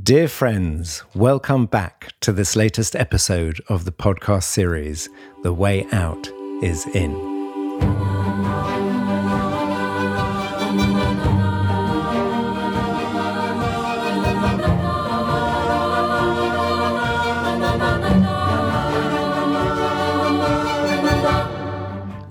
Dear friends, welcome back to this latest episode of the podcast series, The Way Out is In.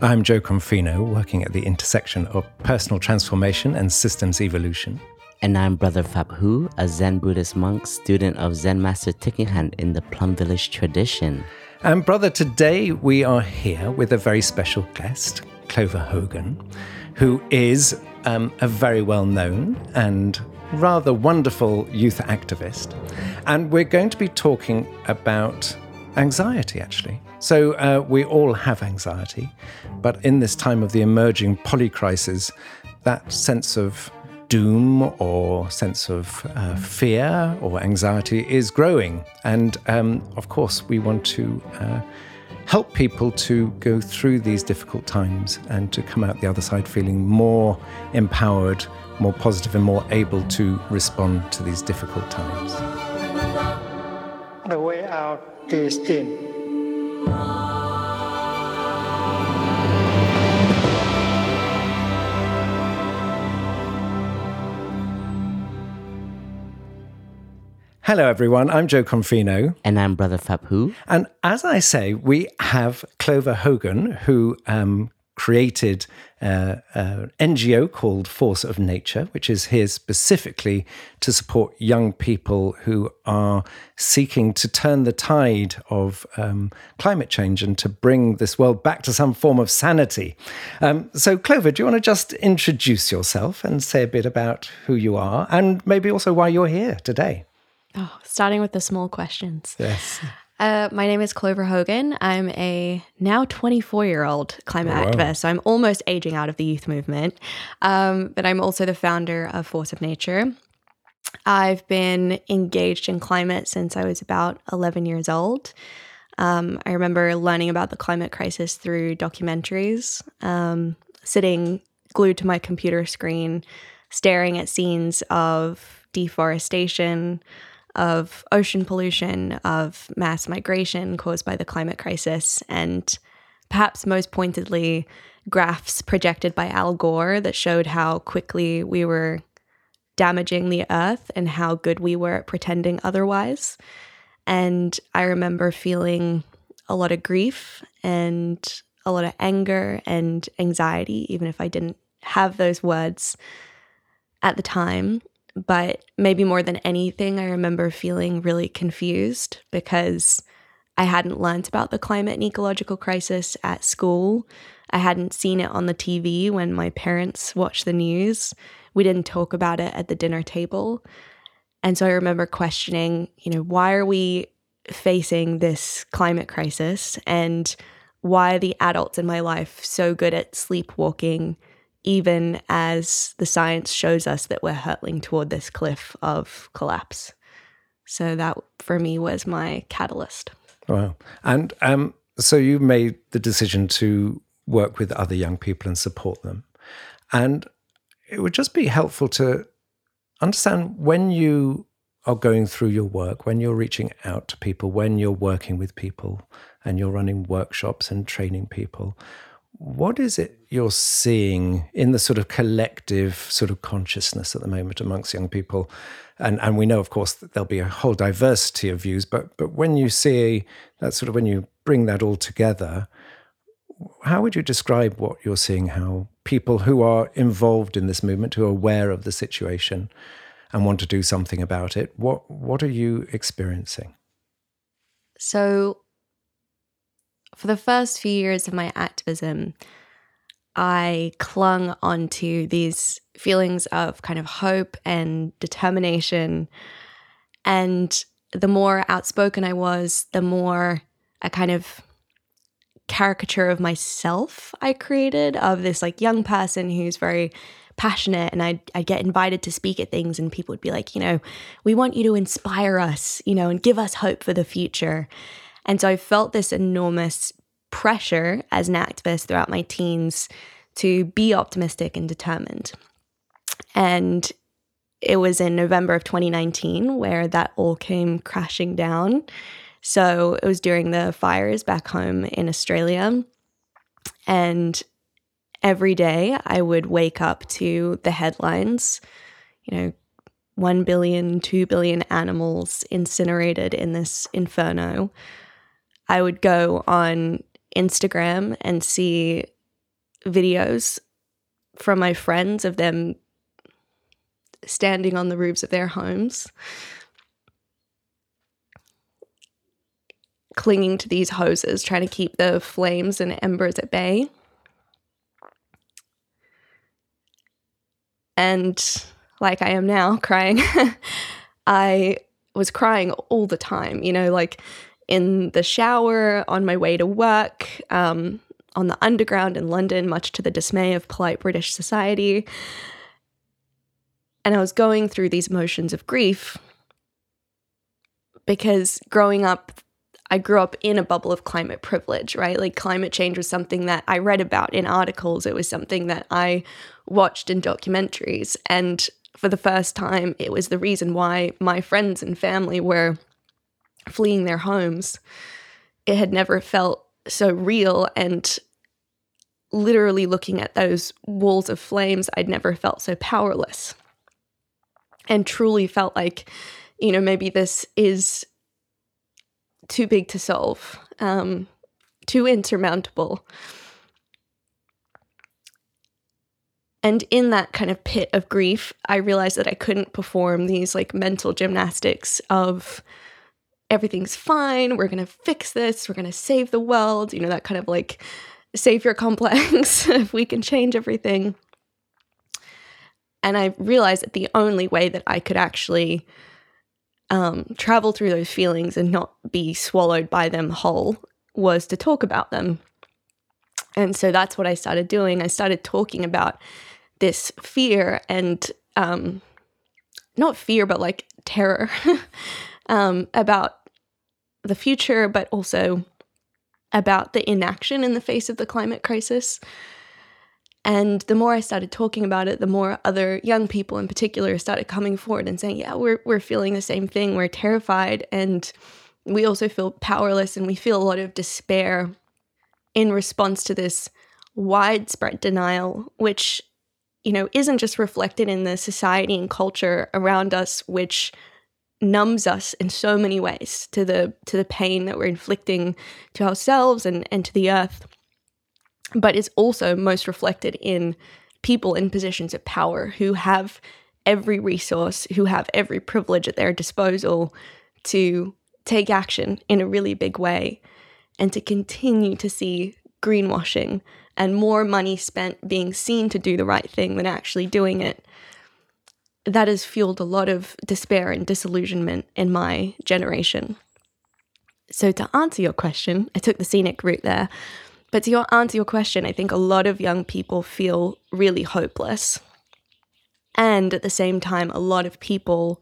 I'm Jo Confino, working at the intersection of personal transformation and systems evolution. And I'm Brother Phap Huu, a Zen Buddhist monk, student of Zen Master Hanh in the Plum Village tradition. And, brother, today we are here with a very special guest, Clover Hogan, who is um, a very well known and rather wonderful youth activist. And we're going to be talking about anxiety, actually. So, uh, we all have anxiety, but in this time of the emerging polycrisis, that sense of doom or sense of uh, fear or anxiety is growing. And um, of course, we want to uh, help people to go through these difficult times and to come out the other side feeling more empowered, more positive, and more able to respond to these difficult times. The way out is in. Hello, everyone. I'm Jo Confino. And I'm Brother Huu. And as I say, we have Clover Hogan, who um, created uh, an NGO called Force of Nature, which is here specifically to support young people who are seeking to turn the tide of um, climate change and to bring this world back to some form of sanity. Um, so, Clover, do you want to just introduce yourself and say a bit about who you are and maybe also why you're here today? Oh, starting with the small questions. Yes. Uh, my name is Clover Hogan. I'm a now 24 year old climate Oh, wow. activist. So I'm almost aging out of the youth movement. Um, but I'm also the founder of Force of Nature. I've been engaged in climate since I was about 11 years old. Um, I remember learning about the climate crisis through documentaries, um, sitting glued to my computer screen, staring at scenes of deforestation, of ocean pollution, of mass migration caused by the climate crisis, and perhaps most pointedly, graphs projected by Al Gore that showed how quickly we were damaging the earth and how good we were at pretending otherwise. And I remember feeling a lot of grief and a lot of anger and anxiety, even if I didn't have those words at the time. But maybe more than anything, I remember feeling really confused because I hadn't learnt about the climate and ecological crisis at school. I hadn't seen it on the TV when my parents watched the news. We didn't talk about it at the dinner table. And so I remember questioning, you know, why are we facing this climate crisis and why are the adults in my life so good at sleepwalking even as the science shows us that we're hurtling toward this cliff of collapse. So that for me was my catalyst. Wow. And um, so you made the decision to work with other young people and support them. And it would just be helpful to understand when you are going through your work, when you're reaching out to people, when you're working with people and you're running workshops and training people, what is it you're seeing in the sort of collective sort of consciousness at the moment amongst young people? And and we know, of course, that there'll be a whole diversity of views, but but when you see that sort of when you bring that all together, how would you describe what you're seeing? How people who are involved in this movement, who are aware of the situation and want to do something about it, what what are you experiencing? So, for the first few years of my activism, I clung onto these feelings of kind of hope and determination. And the more outspoken I was, the more a kind of caricature of myself I created of this like young person who's very passionate and I'd, I'd get invited to speak at things and people would be like, you know, we want you to inspire us, you know, and give us hope for the future. And so I felt this enormous pressure as an activist throughout my teens to be optimistic and determined. And it was in November of 2019 where that all came crashing down. So it was during the fires back home in Australia. And every day I would wake up to the headlines, you know, 1 billion, 2 billion animals incinerated in this inferno. I would go on Instagram and see videos from my friends of them standing on the roofs of their homes, clinging to these hoses, trying to keep the flames and embers at bay. And like I am now crying, I was crying all the time, you know, like in the shower, on my way to work, um, on the underground in London, much to the dismay of polite British society. And I was going through these emotions of grief because growing up, I grew up in a bubble of climate privilege, right? Like climate change was something that I read about in articles, it was something that I watched in documentaries. And for the first time, it was the reason why my friends and family were fleeing their homes. It had never felt so real and literally looking at those walls of flames, I'd never felt so powerless and truly felt like, you know, maybe this is too big to solve, um, too insurmountable. And in that kind of pit of grief, I realized that I couldn't perform these like mental gymnastics of everything's fine, we're going to fix this, we're going to save the world, you know, that kind of like savior complex if we can change everything. And I realized that the only way that I could actually um, travel through those feelings and not be swallowed by them whole was to talk about them. And so that's what I started doing. I started talking about this fear and um, not fear, but like terror um, about the future, but also about the inaction in the face of the climate crisis. And the more I started talking about it, the more other young people in particular started coming forward and saying, Yeah, we're, we're feeling the same thing. We're terrified. And we also feel powerless and we feel a lot of despair in response to this widespread denial, which, you know, isn't just reflected in the society and culture around us, which numbs us in so many ways to the to the pain that we're inflicting to ourselves and and to the earth. But it's also most reflected in people in positions of power who have every resource who have every privilege at their disposal to take action in a really big way and to continue to see greenwashing and more money spent being seen to do the right thing than actually doing it that has fueled a lot of despair and disillusionment in my generation. So, to answer your question, I took the scenic route there. But to your, answer your question, I think a lot of young people feel really hopeless. And at the same time, a lot of people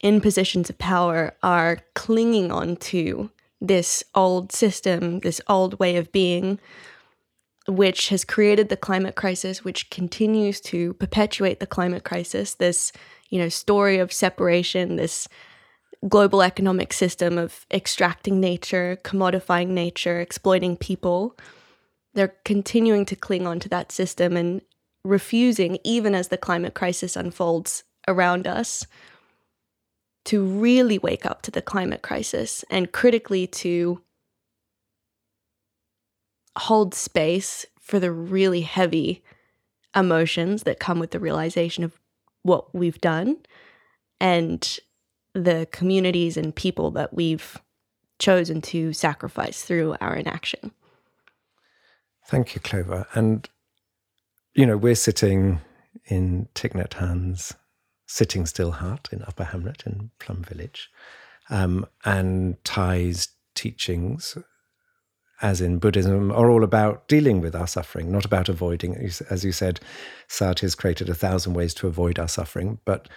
in positions of power are clinging on to this old system, this old way of being, which has created the climate crisis, which continues to perpetuate the climate crisis, this, you know, story of separation, this global economic system of extracting nature, commodifying nature, exploiting people. They're continuing to cling on to that system and refusing, even as the climate crisis unfolds around us, to really wake up to the climate crisis and critically to hold space for the really heavy emotions that come with the realization of what we've done and the communities and people that we've chosen to sacrifice through our inaction. Thank you, Clover. And, you know, we're sitting in Thich Hanh's Sitting Still Hut in Upper Hamlet in Plum Village. Um, and Thay's teachings as in Buddhism, are all about dealing with our suffering, not about avoiding. As you said, Sati has created a thousand ways to avoid our suffering, but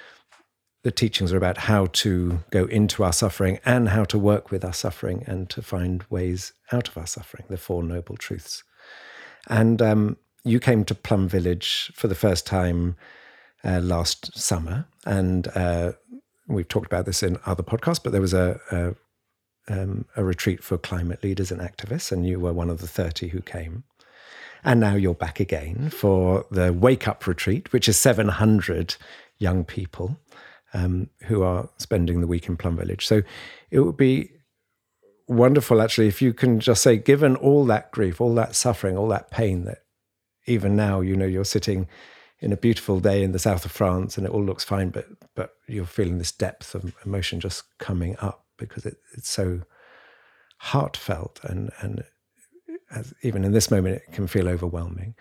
the teachings are about how to go into our suffering and how to work with our suffering and to find ways out of our suffering, the Four Noble Truths. And um, you came to Plum Village for the first time uh, last summer, and uh, we've talked about this in other podcasts. But there was a a, um, a retreat for climate leaders and activists, and you were one of the thirty who came. And now you're back again for the Wake Up Retreat, which is 700 young people um, who are spending the week in Plum Village. So it would be wonderful, actually, if you can just say, given all that grief, all that suffering, all that pain that even now, you know, you're sitting in a beautiful day in the south of France and it all looks fine, but but you're feeling this depth of emotion just coming up because it, it's so heartfelt and and as, even in this moment it can feel overwhelming.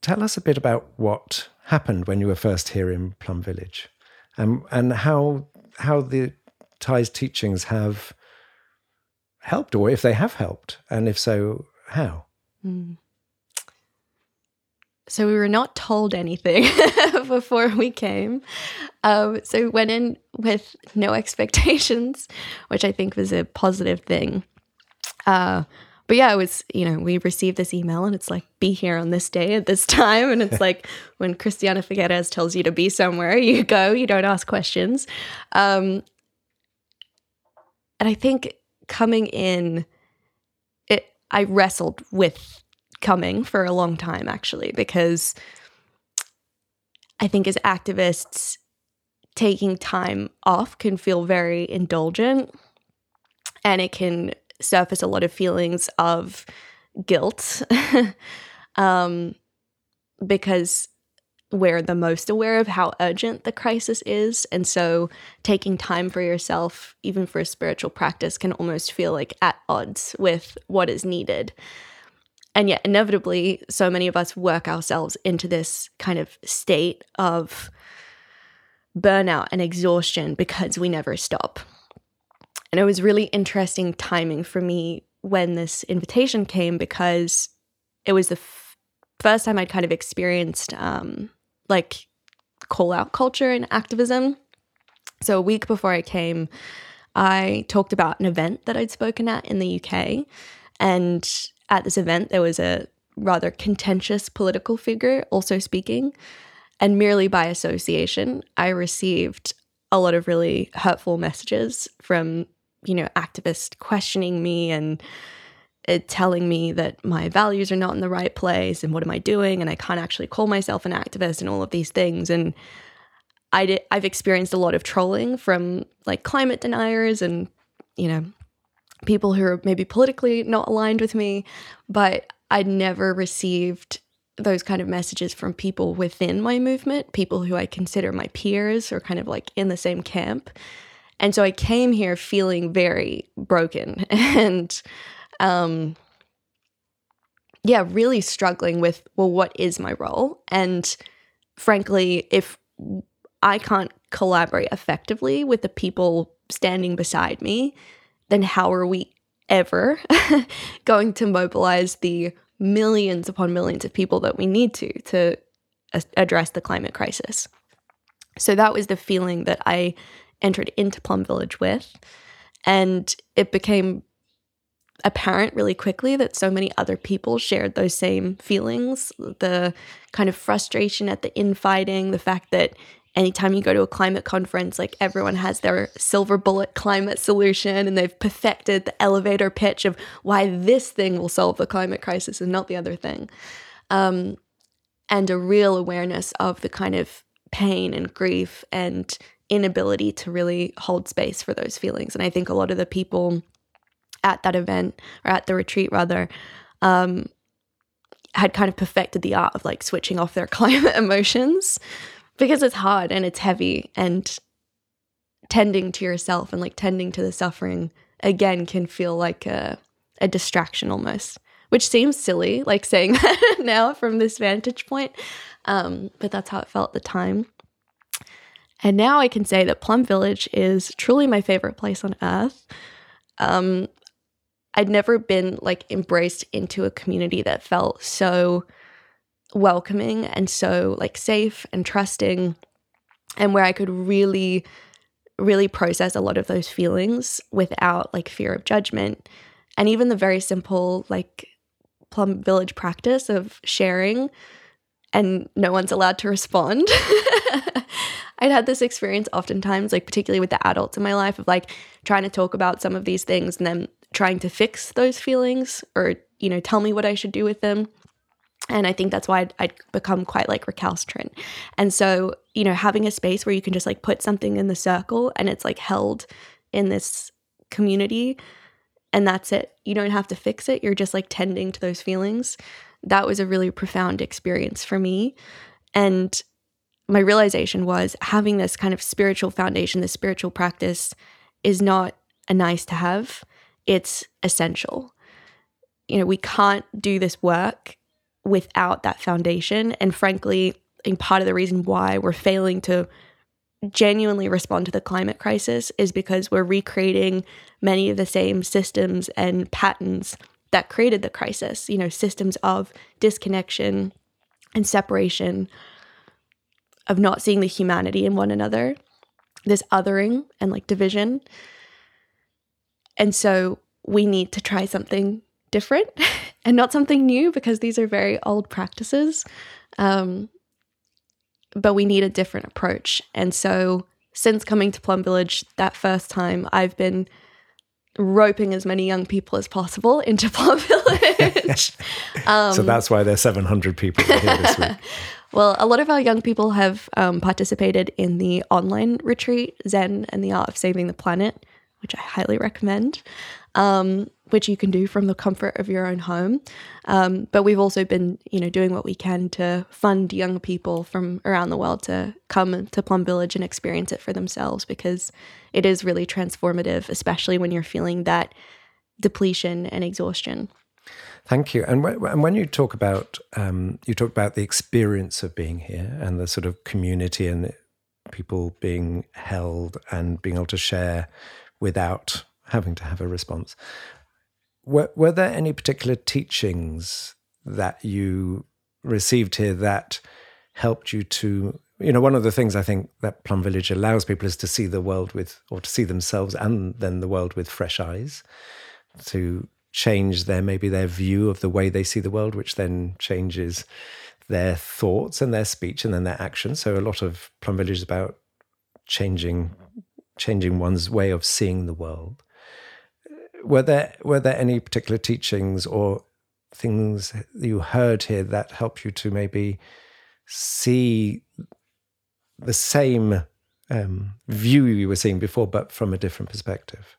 Tell us a bit about what happened when you were first here in Plum Village, and and how how the Thay's teachings have helped, or if they have helped, and if so, how? Mm. So we were not told anything before we came. Um, so we went in with no expectations, which I think was a positive thing. Uh, but yeah, it was, you know, we received this email and it's like, be here on this day at this time. And it's like when Christiana Figueres tells you to be somewhere, you go, you don't ask questions. Um, and I think coming in, it I wrestled with coming for a long time actually because I think as activists taking time off can feel very indulgent and it can surface a lot of feelings of guilt um, because we're the most aware of how urgent the crisis is. And so taking time for yourself, even for a spiritual practice, can almost feel like at odds with what is needed. And yet, inevitably, so many of us work ourselves into this kind of state of burnout and exhaustion because we never stop. And it was really interesting timing for me when this invitation came because it was the f- first time I'd kind of experienced um, like call out culture and activism. So a week before I came, I talked about an event that I'd spoken at in the UK. And at this event, there was a rather contentious political figure also speaking. And merely by association, I received a lot of really hurtful messages from, you know, activists questioning me and it telling me that my values are not in the right place and what am I doing and I can't actually call myself an activist and all of these things and I did, I've experienced a lot of trolling from like climate deniers and you know people who are maybe politically not aligned with me but I'd never received those kind of messages from people within my movement people who I consider my peers or kind of like in the same camp and so I came here feeling very broken and um, yeah, really struggling with, well, what is my role? And frankly, if I can't collaborate effectively with the people standing beside me, then how are we ever going to mobilize the millions upon millions of people that we need to to address the climate crisis? So that was the feeling that I entered into Plum Village with. And it became apparent really quickly that so many other people shared those same feelings the kind of frustration at the infighting, the fact that anytime you go to a climate conference, like everyone has their silver bullet climate solution and they've perfected the elevator pitch of why this thing will solve the climate crisis and not the other thing. Um, and a real awareness of the kind of pain and grief and inability to really hold space for those feelings. And I think a lot of the people at that event or at the retreat rather um, had kind of perfected the art of like switching off their climate emotions because it's hard and it's heavy and tending to yourself and like tending to the suffering again can feel like a, a distraction almost which seems silly like saying that now from this vantage point um, but that's how it felt at the time. And now i can say that plum village is truly my favorite place on earth. Um, I'd never been like embraced into a community that felt so welcoming and so like safe and trusting and where I could really really process a lot of those feelings without like fear of judgment and even the very simple like plum village practice of sharing and no one's allowed to respond. I'd had this experience oftentimes, like particularly with the adults in my life, of like trying to talk about some of these things and then trying to fix those feelings or, you know, tell me what I should do with them. And I think that's why I'd, I'd, become quite like recalcitrant. And so, you know, having a space where you can just like put something in the circle and it's like held in this community and that's it. You don't have to fix it. You're just like tending to those feelings. That was a really profound experience for me. And my realization was having this kind of spiritual foundation, this spiritual practice is not a nice to have, it's essential. You know, we can't do this work without that foundation. And frankly, and part of the reason why we're failing to genuinely respond to the climate crisis is because we're recreating many of the same systems and patterns that created the crisis, you know, systems of disconnection and separation, of not seeing the humanity in one another, this othering and like division. And so we need to try something different and not something new because these are very old practices. Um, but we need a different approach. And so since coming to Plum Village that first time, I've been roping as many young people as possible into Plum Village. um, so that's why there's 700 people here this week. well, a lot of our young people have um, participated in the online retreat, Zen and the Art of Saving the Planet, which I highly recommend. Um, which you can do from the comfort of your own home. Um, but we've also been, you know, doing what we can to fund young people from around the world to come to Plum Village and experience it for themselves because it is really transformative, especially when you're feeling that depletion and exhaustion. Thank you. And, and when you talk about um, you talk about the experience of being here and the sort of community and people being held and being able to share without having to have a response. Were, were there any particular teachings that you received here that helped you to you know one of the things i think that plum village allows people is to see the world with or to see themselves and then the world with fresh eyes to change their maybe their view of the way they see the world which then changes their thoughts and their speech and then their action so a lot of plum village is about changing changing one's way of seeing the world were there were there any particular teachings or things you heard here that helped you to maybe see the same um, view you were seeing before, but from a different perspective?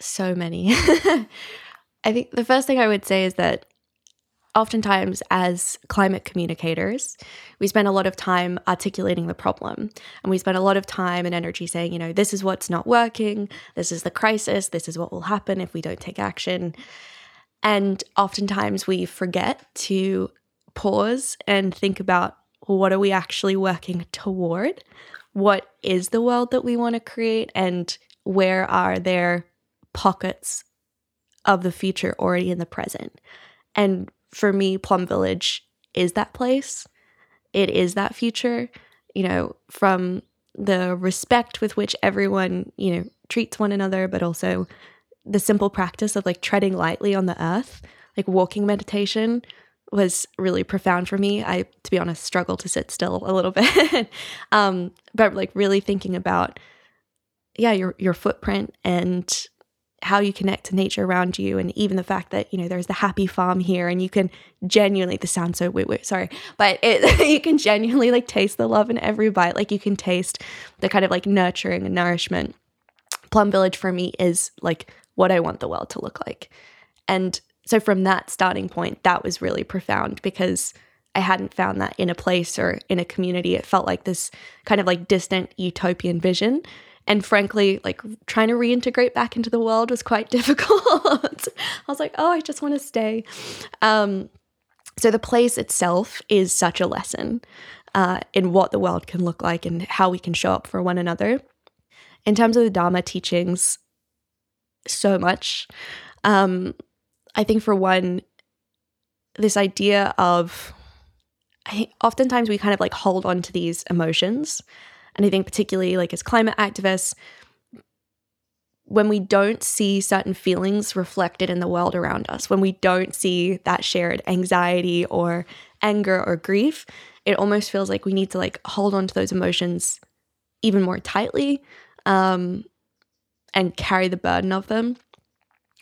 So many. I think the first thing I would say is that oftentimes as climate communicators, we spend a lot of time articulating the problem and we spend a lot of time and energy saying, you know, this is what's not working, this is the crisis, this is what will happen if we don't take action. And oftentimes we forget to pause and think about what are we actually working toward? What is the world that we want to create? And where are there pockets of the future already in the present? And for me, Plum Village is that place. It is that future, you know, from the respect with which everyone, you know, treats one another, but also the simple practice of like treading lightly on the earth, like walking meditation was really profound for me. I, to be honest, struggle to sit still a little bit. um, but like really thinking about, yeah, your your footprint and how you connect to nature around you and even the fact that you know there's the happy farm here and you can genuinely this sounds so wait sorry but it you can genuinely like taste the love in every bite. Like you can taste the kind of like nurturing and nourishment. Plum village for me is like what i want the world to look like. And so from that starting point that was really profound because i hadn't found that in a place or in a community. It felt like this kind of like distant utopian vision and frankly, like trying to reintegrate back into the world was quite difficult. I was like, oh, I just want to stay. Um, so the place itself is such a lesson uh, in what the world can look like and how we can show up for one another. In terms of the Dharma teachings, so much. Um, I think for one, this idea of I, oftentimes we kind of like hold on to these emotions and I think, particularly like as climate activists, when we don't see certain feelings reflected in the world around us, when we don't see that shared anxiety or anger or grief, it almost feels like we need to like hold on to those emotions even more tightly um, and carry the burden of them.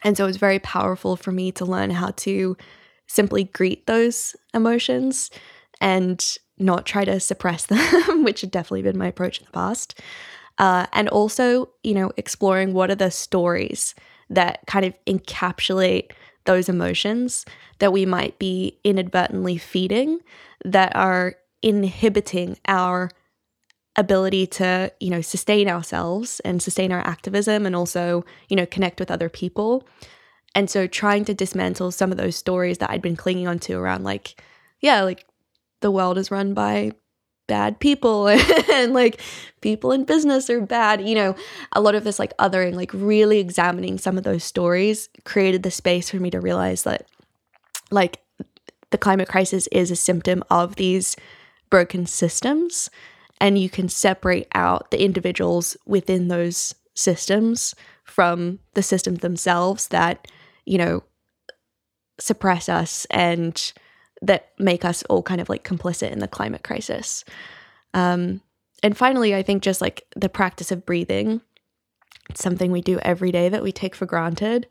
And so it was very powerful for me to learn how to simply greet those emotions and not try to suppress them, which had definitely been my approach in the past. Uh, and also, you know, exploring what are the stories that kind of encapsulate those emotions that we might be inadvertently feeding that are inhibiting our ability to, you know, sustain ourselves and sustain our activism and also, you know, connect with other people. And so trying to dismantle some of those stories that I'd been clinging onto around like, yeah, like the world is run by bad people and like people in business are bad. You know, a lot of this like othering, like really examining some of those stories created the space for me to realize that like the climate crisis is a symptom of these broken systems and you can separate out the individuals within those systems from the systems themselves that you know suppress us and that make us all kind of like complicit in the climate crisis. Um, and finally i think just like the practice of breathing. It's something we do every day that we take for granted.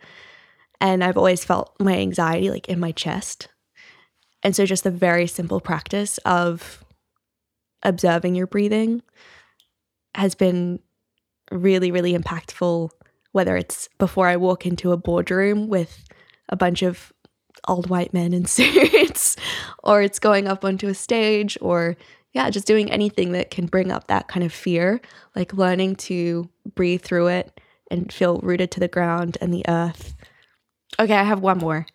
And i've always felt my anxiety like in my chest. And so just the very simple practice of observing your breathing has been really, really impactful. Whether it's before I walk into a boardroom with a bunch of old white men in suits, or it's going up onto a stage, or yeah, just doing anything that can bring up that kind of fear, like learning to breathe through it and feel rooted to the ground and the earth. Okay, I have one more.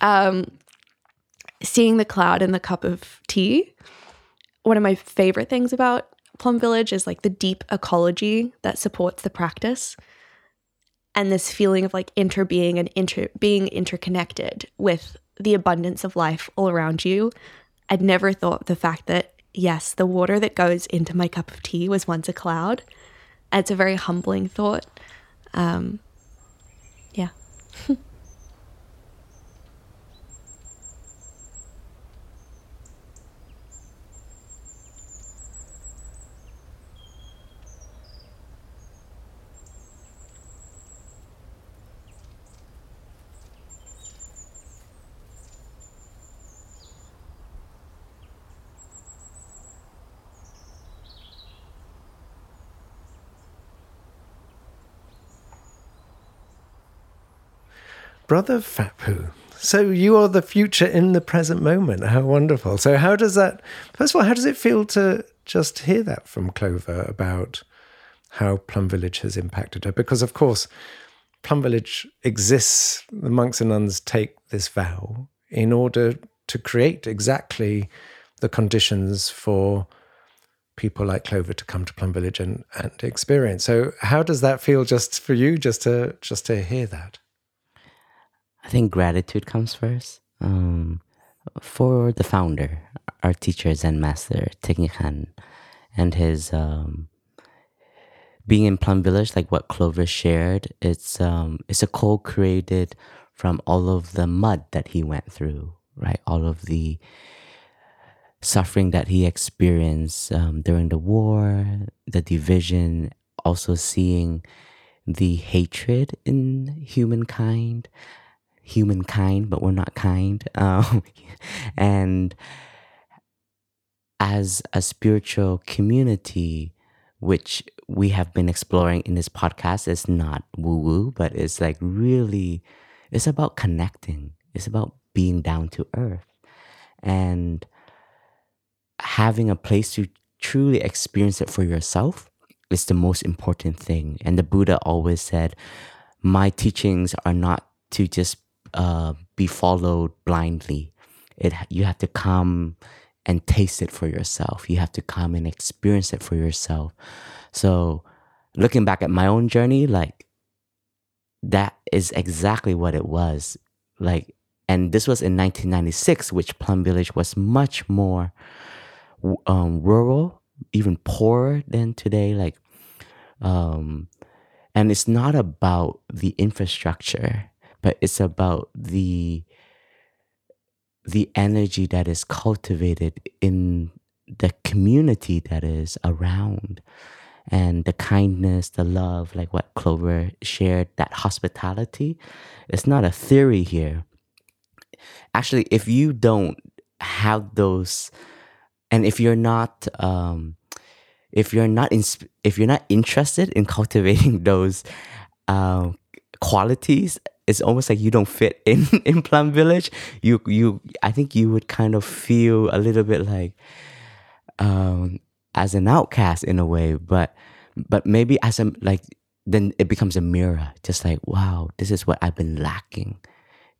Um, seeing the cloud in the cup of tea one of my favorite things about Plum Village is like the deep ecology that supports the practice and this feeling of like interbeing and inter being interconnected with the abundance of life all around you. I'd never thought the fact that yes, the water that goes into my cup of tea was once a cloud. It's a very humbling thought. Um, yeah. Brother Phap Huu. So you are the future in the present moment. How wonderful. So how does that first of all, how does it feel to just hear that from Clover about how Plum Village has impacted her? Because of course, Plum Village exists, the monks and nuns take this vow in order to create exactly the conditions for people like Clover to come to Plum Village and, and experience. So how does that feel just for you just to just to hear that? I think gratitude comes first. Um, for the founder, our teacher, Zen Master Thich and his um, being in Plum Village, like what Clover shared, it's um, it's a co-created from all of the mud that he went through, right? All of the suffering that he experienced um, during the war, the division, also seeing the hatred in humankind humankind, but we're not kind. Um, and as a spiritual community, which we have been exploring in this podcast, is not woo woo, but it's like really, it's about connecting. It's about being down to earth and having a place to truly experience it for yourself is the most important thing. And the Buddha always said, My teachings are not to just uh, be followed blindly. It you have to come and taste it for yourself. You have to come and experience it for yourself. So, looking back at my own journey, like that is exactly what it was. Like, and this was in 1996, which Plum Village was much more um, rural, even poorer than today. Like, um, And it's not about the infrastructure, but it's about the the energy that is cultivated in the community that is around and the kindness, the love, like what Clover shared, that hospitality. It's not a theory here. Actually, if you don't have those, and if you're not, um, if you're not in, if you're not interested in cultivating those um, qualities, it's almost like you don't fit in in Plum Village. You you, I think you would kind of feel a little bit like, um, as an outcast in a way, but but maybe as a like then it becomes a mirror, just like wow, this is what I've been lacking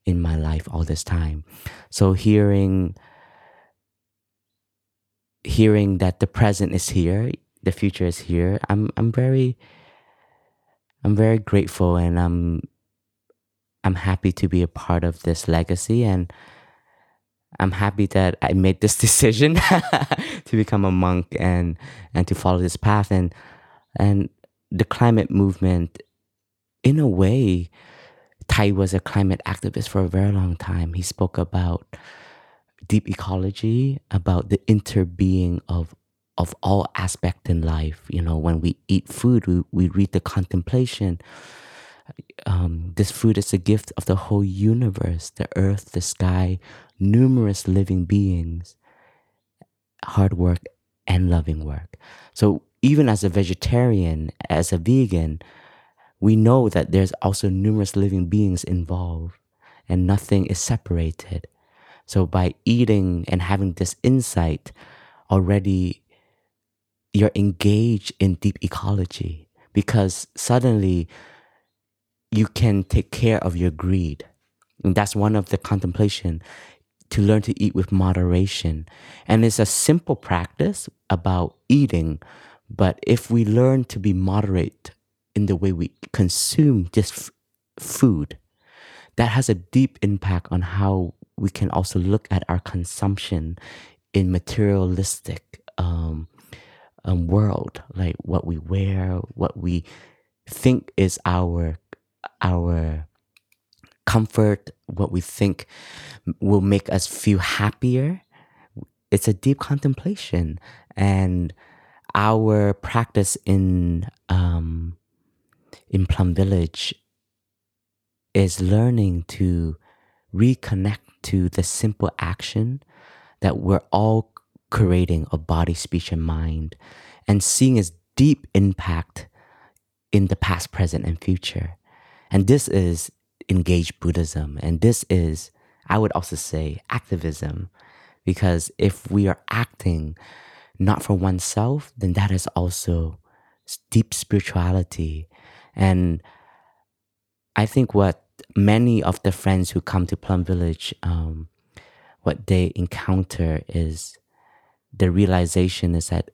in my life all this time. So hearing hearing that the present is here, the future is here, I'm I'm very I'm very grateful and I'm I'm happy to be a part of this legacy and I'm happy that I made this decision to become a monk and and to follow this path and and the climate movement in a way Thay was a climate activist for a very long time. He spoke about deep ecology, about the interbeing of of all aspect in life. You know, when we eat food, we, we read the contemplation. Um, this food is a gift of the whole universe, the earth, the sky, numerous living beings, hard work and loving work. So even as a vegetarian, as a vegan, we know that there's also numerous living beings involved and nothing is separated. So by eating and having this insight, already you're engaged in deep ecology because suddenly you can take care of your greed. And that's one of the contemplation to learn to eat with moderation. And it's a simple practice about eating, but if we learn to be moderate in the way we consume just f- food, that has a deep impact on how we can also look at our consumption in materialistic um, um, world, like what we wear, what we think is our our comfort, what we think will make us feel happier. It's a deep contemplation, and our practice in um, in Plum Village is learning to reconnect to the simple action that we're all creating of body, speech, and mind, and seeing its deep impact in the past, present, and future. And this is engaged Buddhism. And this is, I would also say, activism. Because if we are acting not for oneself, then that is also deep spirituality. And I think what many of the friends who come to Plum Village, um, what they encounter is the realization is that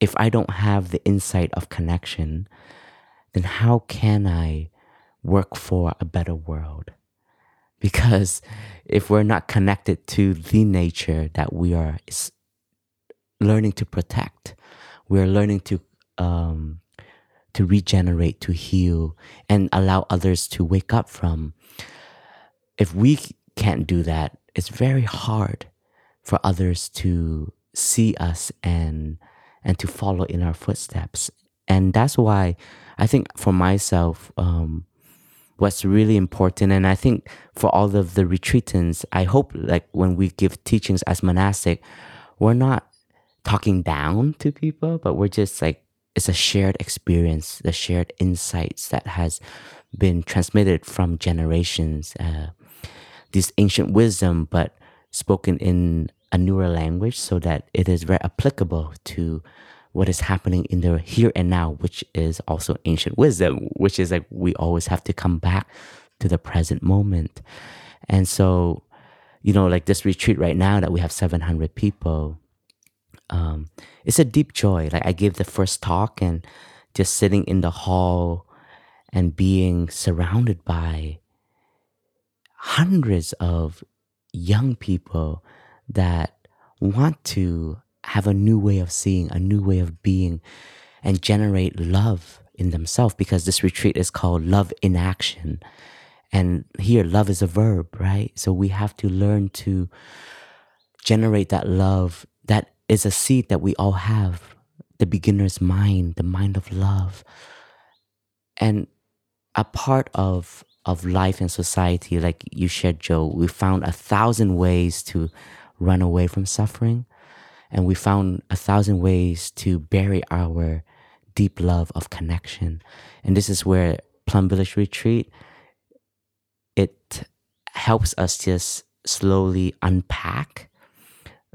if I don't have the insight of connection, then how can I work for a better world? Because if we're not connected to the nature that we are learning to protect, we're learning to um, to regenerate, to heal, and allow others to wake up from. If we can't do that, it's very hard for others to see us and and to follow in our footsteps. And that's why I think for myself, um, what's really important, and I think for all of the retreatants, I hope like when we give teachings as monastic, we're not talking down to people, but we're just like it's a shared experience, the shared insights that has been transmitted from generations. Uh, this ancient wisdom, but spoken in a newer language so that it is very applicable to what is happening in the here and now, which is also ancient wisdom, which is like we always have to come back to the present moment. And so, you know, like this retreat right now that we have 700 people, um, it's a deep joy. Like I gave the first talk and just sitting in the hall and being surrounded by hundreds of young people that want to have a new way of seeing, a new way of being, and generate love in themselves because this retreat is called love in action. And here, love is a verb, right? So we have to learn to generate that love that is a seed that we all have the beginner's mind, the mind of love. And a part of of life and society, like you shared, Jo, we found a thousand ways to run away from suffering. And we found a thousand ways to bury our deep love of connection. And this is where Plum Village Retreat, it helps us just slowly unpack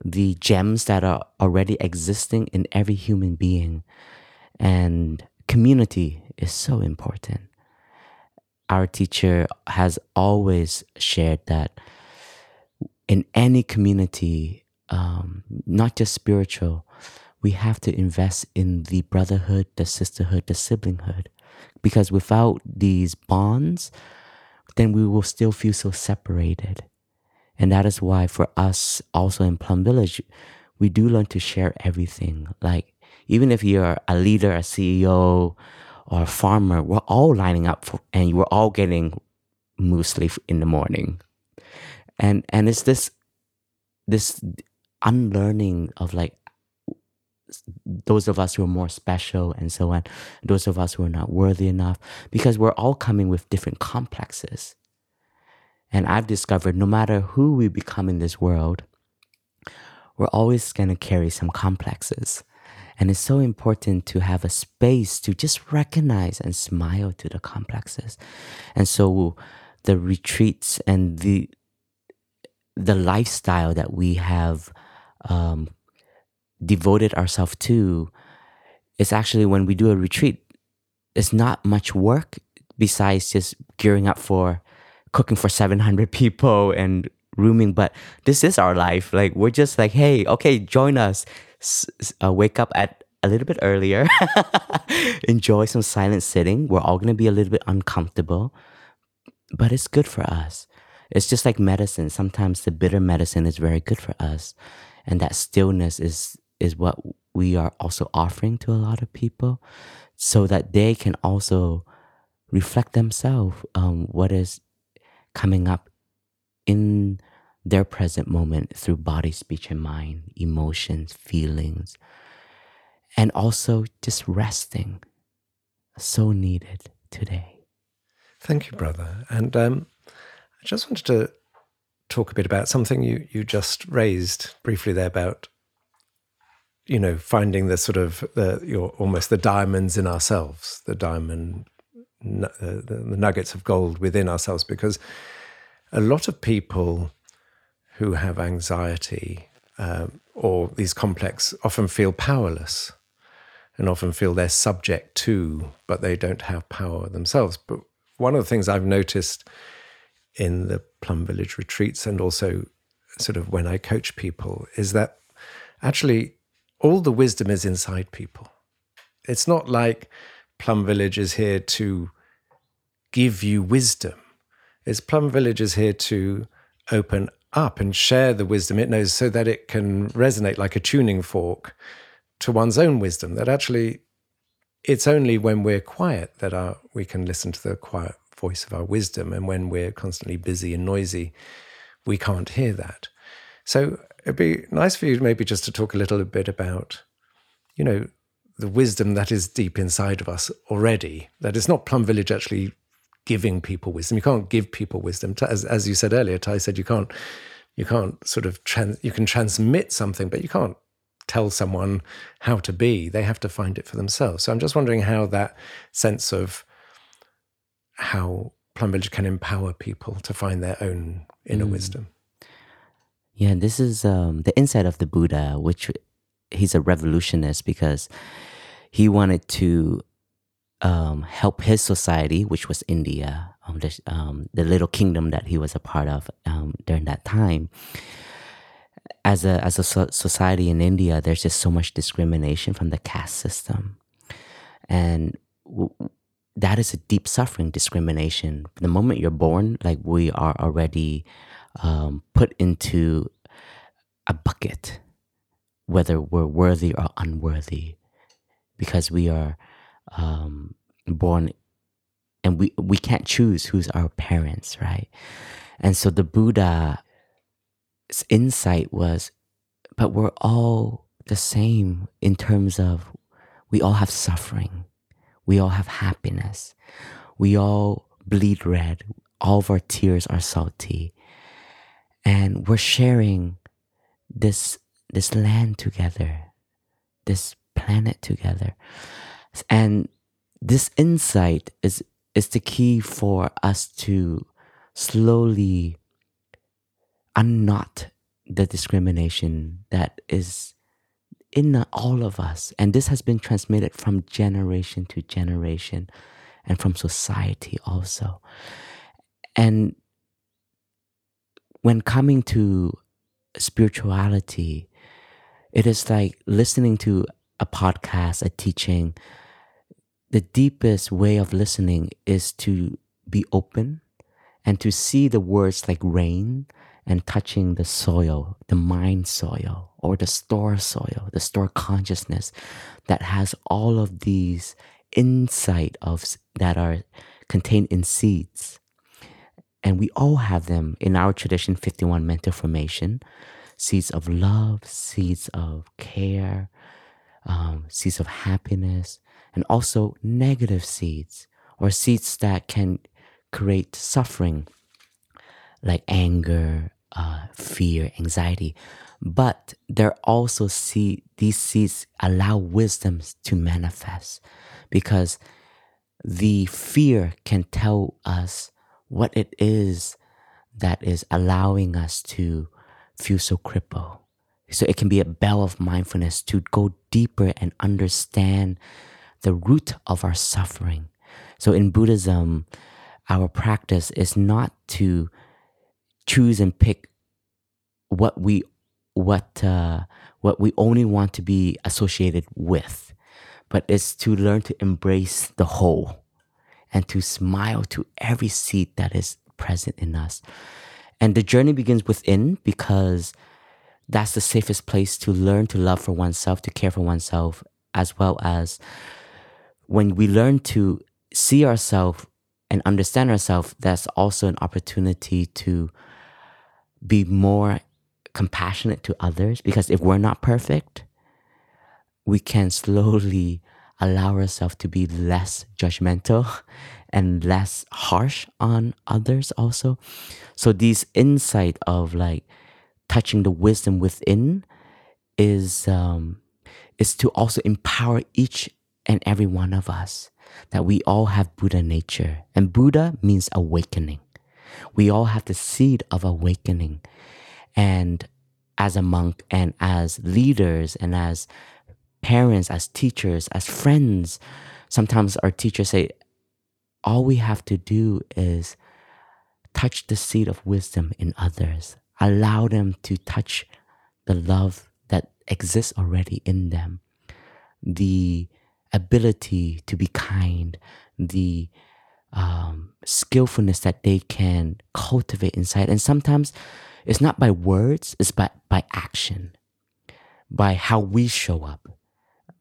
the gems that are already existing in every human being. And community is so important. Our teacher has always shared that in any community, um, not just spiritual, we have to invest in the brotherhood, the sisterhood, the siblinghood. Because without these bonds, then we will still feel so separated. And that is why for us also in Plum Village, we do learn to share everything. Like even if you're a leader, a CEO, or a farmer, we're all lining up for, and we're all getting muesli in the morning. And and it's this this unlearning of like those of us who are more special and so on, those of us who are not worthy enough, because we're all coming with different complexes. And I've discovered no matter who we become in this world, we're always going to carry some complexes. And it's so important to have a space to just recognize and smile to the complexes. And so the retreats and the the lifestyle that we have um, devoted ourselves to is actually when we do a retreat, it's not much work besides just gearing up for cooking for 700 people and rooming but this is our life. Like we're just like hey okay join us. S- uh, wake up at a little bit earlier enjoy some silent sitting. We're all going to be a little bit uncomfortable but it's good for us it's just like medicine sometimes the bitter medicine is very good for us and that stillness is is what we are also offering to a lot of people so that they can also reflect themselves um, what is coming up in their present moment through body, speech, and mind, emotions, feelings, and also just resting. So needed today. Thank you, brother. And um, I just wanted to talk a bit about something you, you just raised briefly there about, you know, finding the sort of the your almost the diamonds in ourselves, the diamond, uh, the, the nuggets of gold within ourselves, because a lot of people who have anxiety um, or these complex often feel powerless and often feel they're subject to, but they don't have power themselves. But one of the things I've noticed in the Plum Village retreats and also sort of when I coach people is that actually all the wisdom is inside people. It's not like Plum Village is here to give you wisdom It's Plum Village is here to open up and share the wisdom it knows so that it can resonate like a tuning fork to one's own wisdom. That actually, it's only when we're quiet that our, we can listen to the quiet voice of our wisdom. And when we're constantly busy and noisy, we can't hear that. So it'd be nice for you maybe just to talk a little bit about, you know, the wisdom that is deep inside of us already. That it's not Plum Village actually giving people wisdom. You can't give people wisdom. As, as you said earlier, Thay said you can't you can't sort of trans, you can transmit something, but you can't tell someone how to be. They have to find it for themselves. So I'm just wondering how that sense of how Plum Village can empower people to find their own inner mm. wisdom. Yeah, this is um, the insight of the Buddha, which he's a revolutionist because he wanted to um, help his society, which was India, um, the, um, the, little kingdom that he was a part of um, during that time. As a as a so- society in India, there's just so much discrimination from the caste system, and w- that is a deep suffering discrimination. The moment you're born, like we are already um, put into a bucket, whether we're worthy or unworthy, because we are um, born and we we can't choose who's our parents, right? And so the Buddha's insight was, but we're all the same in terms of we all have suffering, we all have happiness, we all bleed red, all of our tears are salty, and we're sharing this this land together, this planet together, and this insight is is the key for us to slowly unknot the discrimination that is in all of us. And this has been transmitted from generation to generation and from society also. And when coming to spirituality, it is like listening to a podcast, a teaching. The deepest way of listening is to be open and to see the words like rain and touching the soil, the mind soil, or the store soil, the store consciousness that has all of these insight of that are contained in seeds. And we all have them in our tradition 51 mental formation seeds of love, seeds of care, um, seeds of happiness, and also negative seeds or seeds that can create suffering like anger, uh, fear, anxiety. But there also see these seeds allow wisdom to manifest because the fear can tell us what it is that is allowing us to feel so crippled. So it can be a bell of mindfulness to go deeper and understand the root of our suffering. So in Buddhism, our practice is not to choose and pick what we what uh, what we only want to be associated with, but it's to learn to embrace the whole and to smile to every seed that is present in us. And the journey begins within because that's the safest place to learn to love for oneself, to care for oneself, as well as when we learn to see ourselves and understand ourselves, that's also an opportunity to be more compassionate to others because if we're not perfect, we can slowly allow ourselves to be less judgmental and less harsh on others also. So these insight of like touching the wisdom within is um is to also empower each and every one of us that we all have Buddha nature. And Buddha means awakening. We all have the seed of awakening. And as a monk and as leaders and as parents, as teachers, as friends, sometimes our teachers say, all we have to do is touch the seed of wisdom in others, allow them to touch the love that exists already in them, the ability to be kind, the um, skillfulness that they can cultivate inside. And sometimes it's not by words, it's by, by action, by how we show up,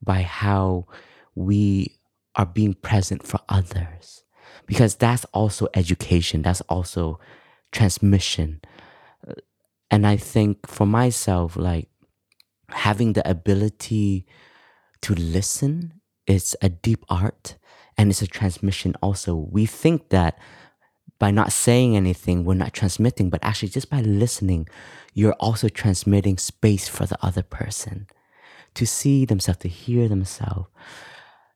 by how we are being present for others. Because that's also education, that's also transmission. And I think for myself, like having the ability to listen is a deep art and it's a transmission also. We think that by not saying anything, we're not transmitting, but actually, just by listening, you're also transmitting space for the other person to see themselves, to hear themselves.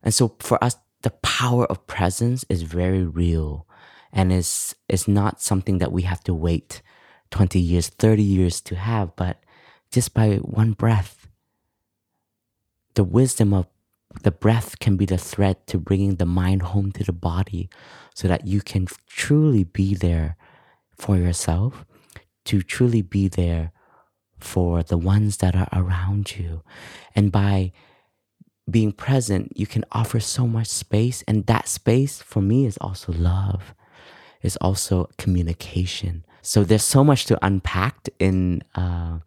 And so, for us, the power of presence is very real and is is not something that we have to wait 20 years 30 years to have but just by one breath the wisdom of the breath can be the thread to bringing the mind home to the body so that you can truly be there for yourself, to truly be there for the ones that are around you. And by being present, you can offer so much space. And that space for me is also love, is also communication. So there's so much to unpack in, uh,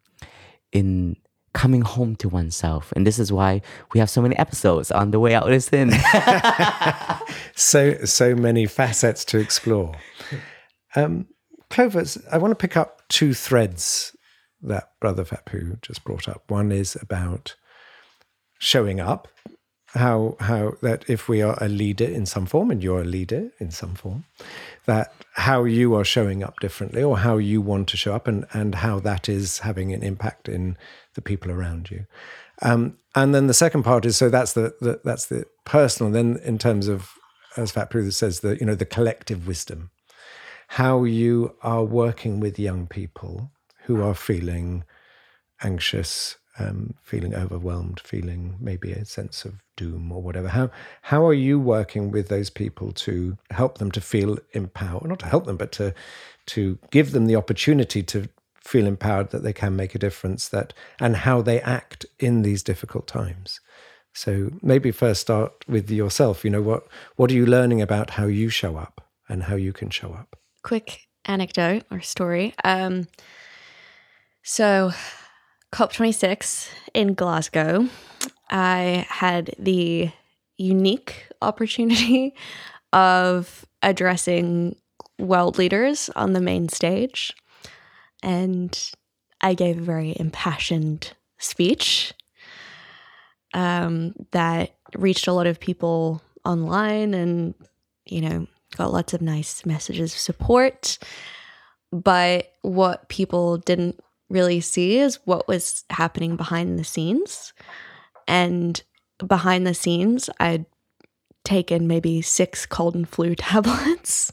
in coming home to oneself. And this is why we have so many episodes on the way out is in. so so many facets to explore. Um, Clover, I want to pick up two threads that Brother Phap just brought up. One is about showing up, how how that if we are a leader in some form, and you're a leader in some form, that how you are showing up differently, or how you want to show up, and and how that is having an impact in the people around you. Um, and then the second part is so that's the, the that's the personal. Then in terms of as Fat Phap says, the you know the collective wisdom, how you are working with young people who are feeling anxious, um, feeling overwhelmed, feeling maybe a sense of doom or whatever. How how are you working with those people to help them to feel empowered? Not to help them, but to to give them the opportunity to feel empowered that they can make a difference that and how they act in these difficult times so maybe first start with yourself you know what what are you learning about how you show up and how you can show up quick anecdote or story um so cop26 in glasgow i had the unique opportunity of addressing world leaders on the main stage and I gave a very impassioned speech um, that reached a lot of people online and, you know, got lots of nice messages of support. But what people didn't really see is what was happening behind the scenes. And behind the scenes, I'd taken maybe six cold and flu tablets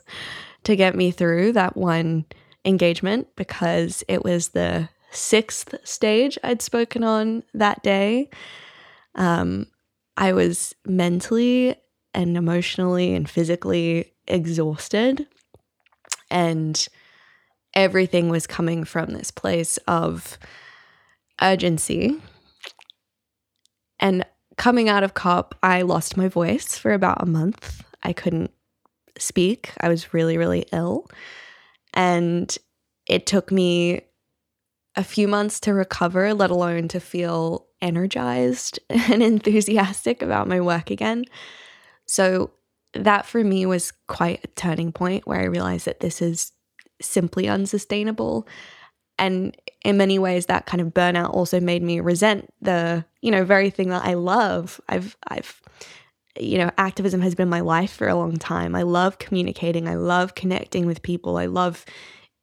to get me through that one engagement because it was the sixth stage I'd spoken on that day. Um, I was mentally and emotionally and physically exhausted. And everything was coming from this place of urgency. And coming out of COP, I lost my voice for about a month. I couldn't speak. I was really, really ill. And it took me a few months to recover, let alone to feel energized and enthusiastic about my work again. So, that for me was quite a turning point where I realized that this is simply unsustainable. And in many ways, that kind of burnout also made me resent the, you know, very thing that I love. I've, I've, you know, activism has been my life for a long time. I love communicating. I love connecting with people. I love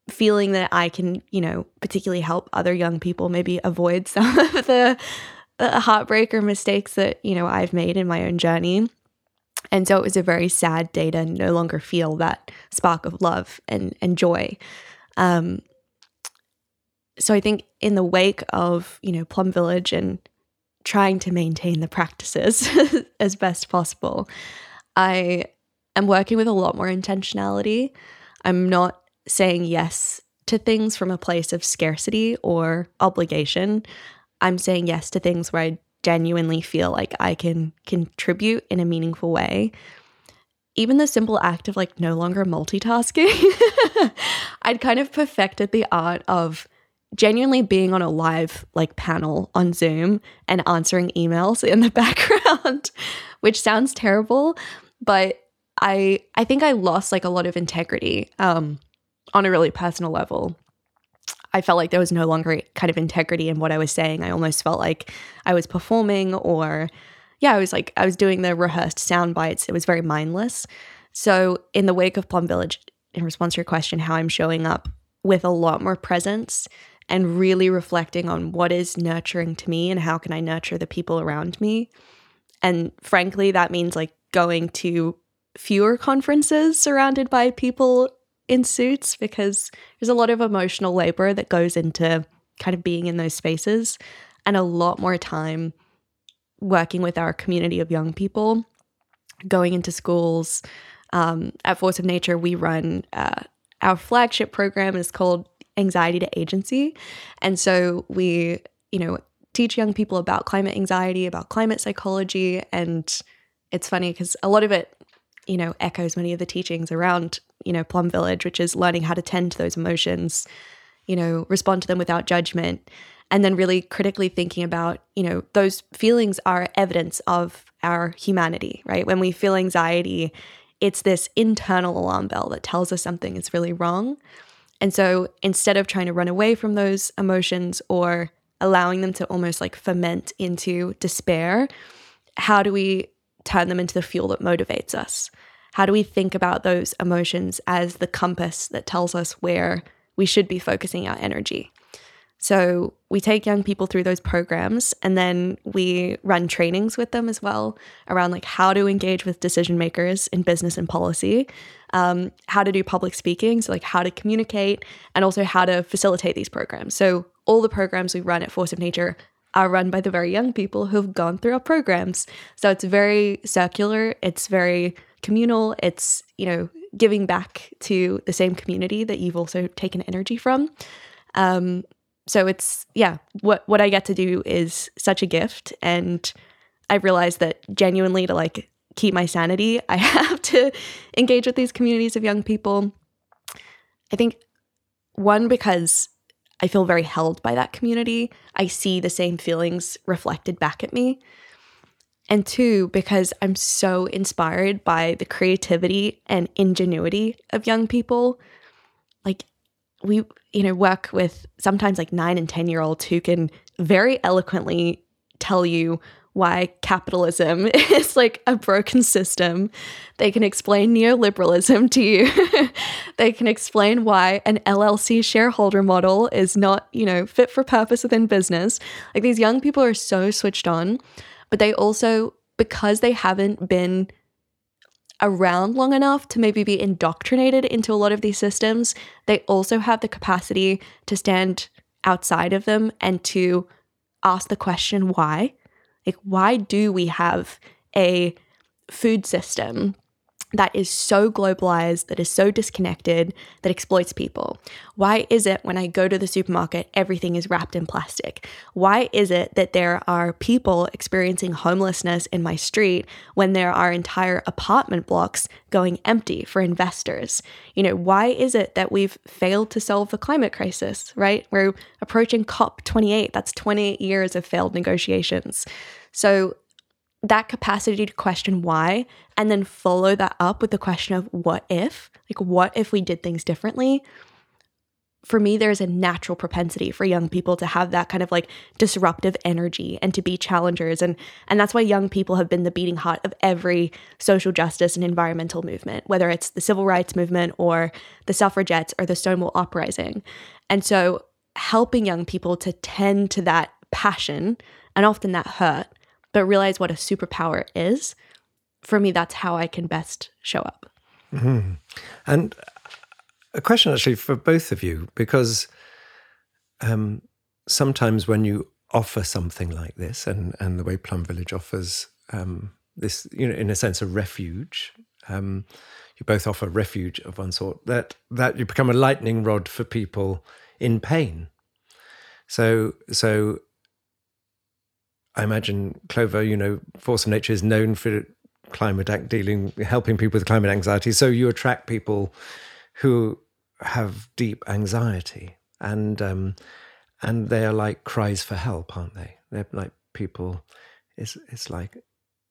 feeling that I can, you know, particularly help other young people maybe avoid some of the, the heartbreak or mistakes that, you know, I've made in my own journey. And so it was a very sad day to no longer feel that spark of love and, and joy. Um, so I think in the wake of, you know, Plum Village and trying to maintain the practices as best possible, I am working with a lot more intentionality. I'm not saying yes to things from a place of scarcity or obligation. I'm saying yes to things where I genuinely feel like I can contribute in a meaningful way. Even the simple act of like no longer multitasking, I'd kind of perfected the art of genuinely being on a live like panel on Zoom and answering emails in the background, which sounds terrible, but I I think I lost like a lot of integrity. Um on a really personal level, I felt like there was no longer kind of integrity in what I was saying. I almost felt like I was performing or yeah, I was like I was doing the rehearsed sound bites. It was very mindless. So in the wake of Plum Village, in response to your question, how I'm showing up with a lot more presence and really reflecting on what is nurturing to me and how can I nurture the people around me. And frankly, that means like going to fewer conferences surrounded by people in suits because there's a lot of emotional labor that goes into kind of being in those spaces and a lot more time working with our community of young people, going into schools. Um, at Force of Nature, we run uh, our flagship program is called Anxiety to Agency. And so we, you know, teach young people about climate anxiety, about climate psychology. And it's funny because a lot of it, you know, echoes many of the teachings around you know, Plum Village, which is learning how to tend to those emotions, you know, respond to them without judgment. and then really critically thinking about, you know, those feelings are evidence of our humanity, right? When we feel anxiety, it's this internal alarm bell that tells us something is really wrong. And so instead of trying to run away from those emotions or allowing them to almost like ferment into despair, how do we turn them into the fuel that motivates us? How do we think about those emotions as the compass that tells us where we should be focusing our energy? So we take young people through those programs and then we run trainings with them as well around like how to engage with decision makers in business and policy, um, how to do public speaking, so like how to communicate, and also how to facilitate these programs. So all the programs we run at Force of Nature are run by the very young people who've gone through our programs. So it's very circular, it's very communal, it's, you know, giving back to the same community that you've also taken energy from. Um, so it's yeah what what i get to do is such a gift and i realize that genuinely to like keep my sanity i have to engage with these communities of young people i think one because i feel very held by that community. I see the same feelings reflected back at me. And two because i'm so inspired by the creativity and ingenuity of young people like we you know work with sometimes like 9 and 10 year olds who can very eloquently tell you why capitalism is like a broken system. They can explain neoliberalism to you. they can explain why an LLC shareholder model is not, you know, fit for purpose within business. Like these young people are so switched on, but they also because they haven't been around long enough to maybe be indoctrinated into a lot of these systems, they also have the capacity to stand outside of them and to ask the question why? Like, why do we have a food system that is so globalized, that is so disconnected, that exploits people? Why is it when I go to the supermarket, everything is wrapped in plastic? Why is it that there are people experiencing homelessness in my street when there are entire apartment blocks going empty for investors? You know, why is it that we've failed to solve the climate crisis, right? We're approaching COP28, that's 28 years of failed negotiations. So that capacity to question why and then follow that up with the question of what if like what if we did things differently? For me there's a natural propensity for young people to have that kind of like disruptive energy and to be challengers. And and that's why young people have been the beating heart of every social justice and environmental movement whether it's the civil rights movement or the suffragettes or the stonewall uprising. And so helping young people to tend to that passion and often that hurt but realize what a superpower is, for me, that's how I can best show up. Mm-hmm. And a question actually for both of you, because um, sometimes when you offer something like this, and, and the way Plum Village offers um, this, you know, in a sense, a refuge. Um, you both offer refuge of one sort. That that you become a lightning rod for people in pain. So so I imagine Clover, you know, Force of Nature is known for climate act dealing, helping people with climate anxiety. So you attract people who have deep anxiety, and um, and they are like cries for help, aren't they? They're like people. It's it's like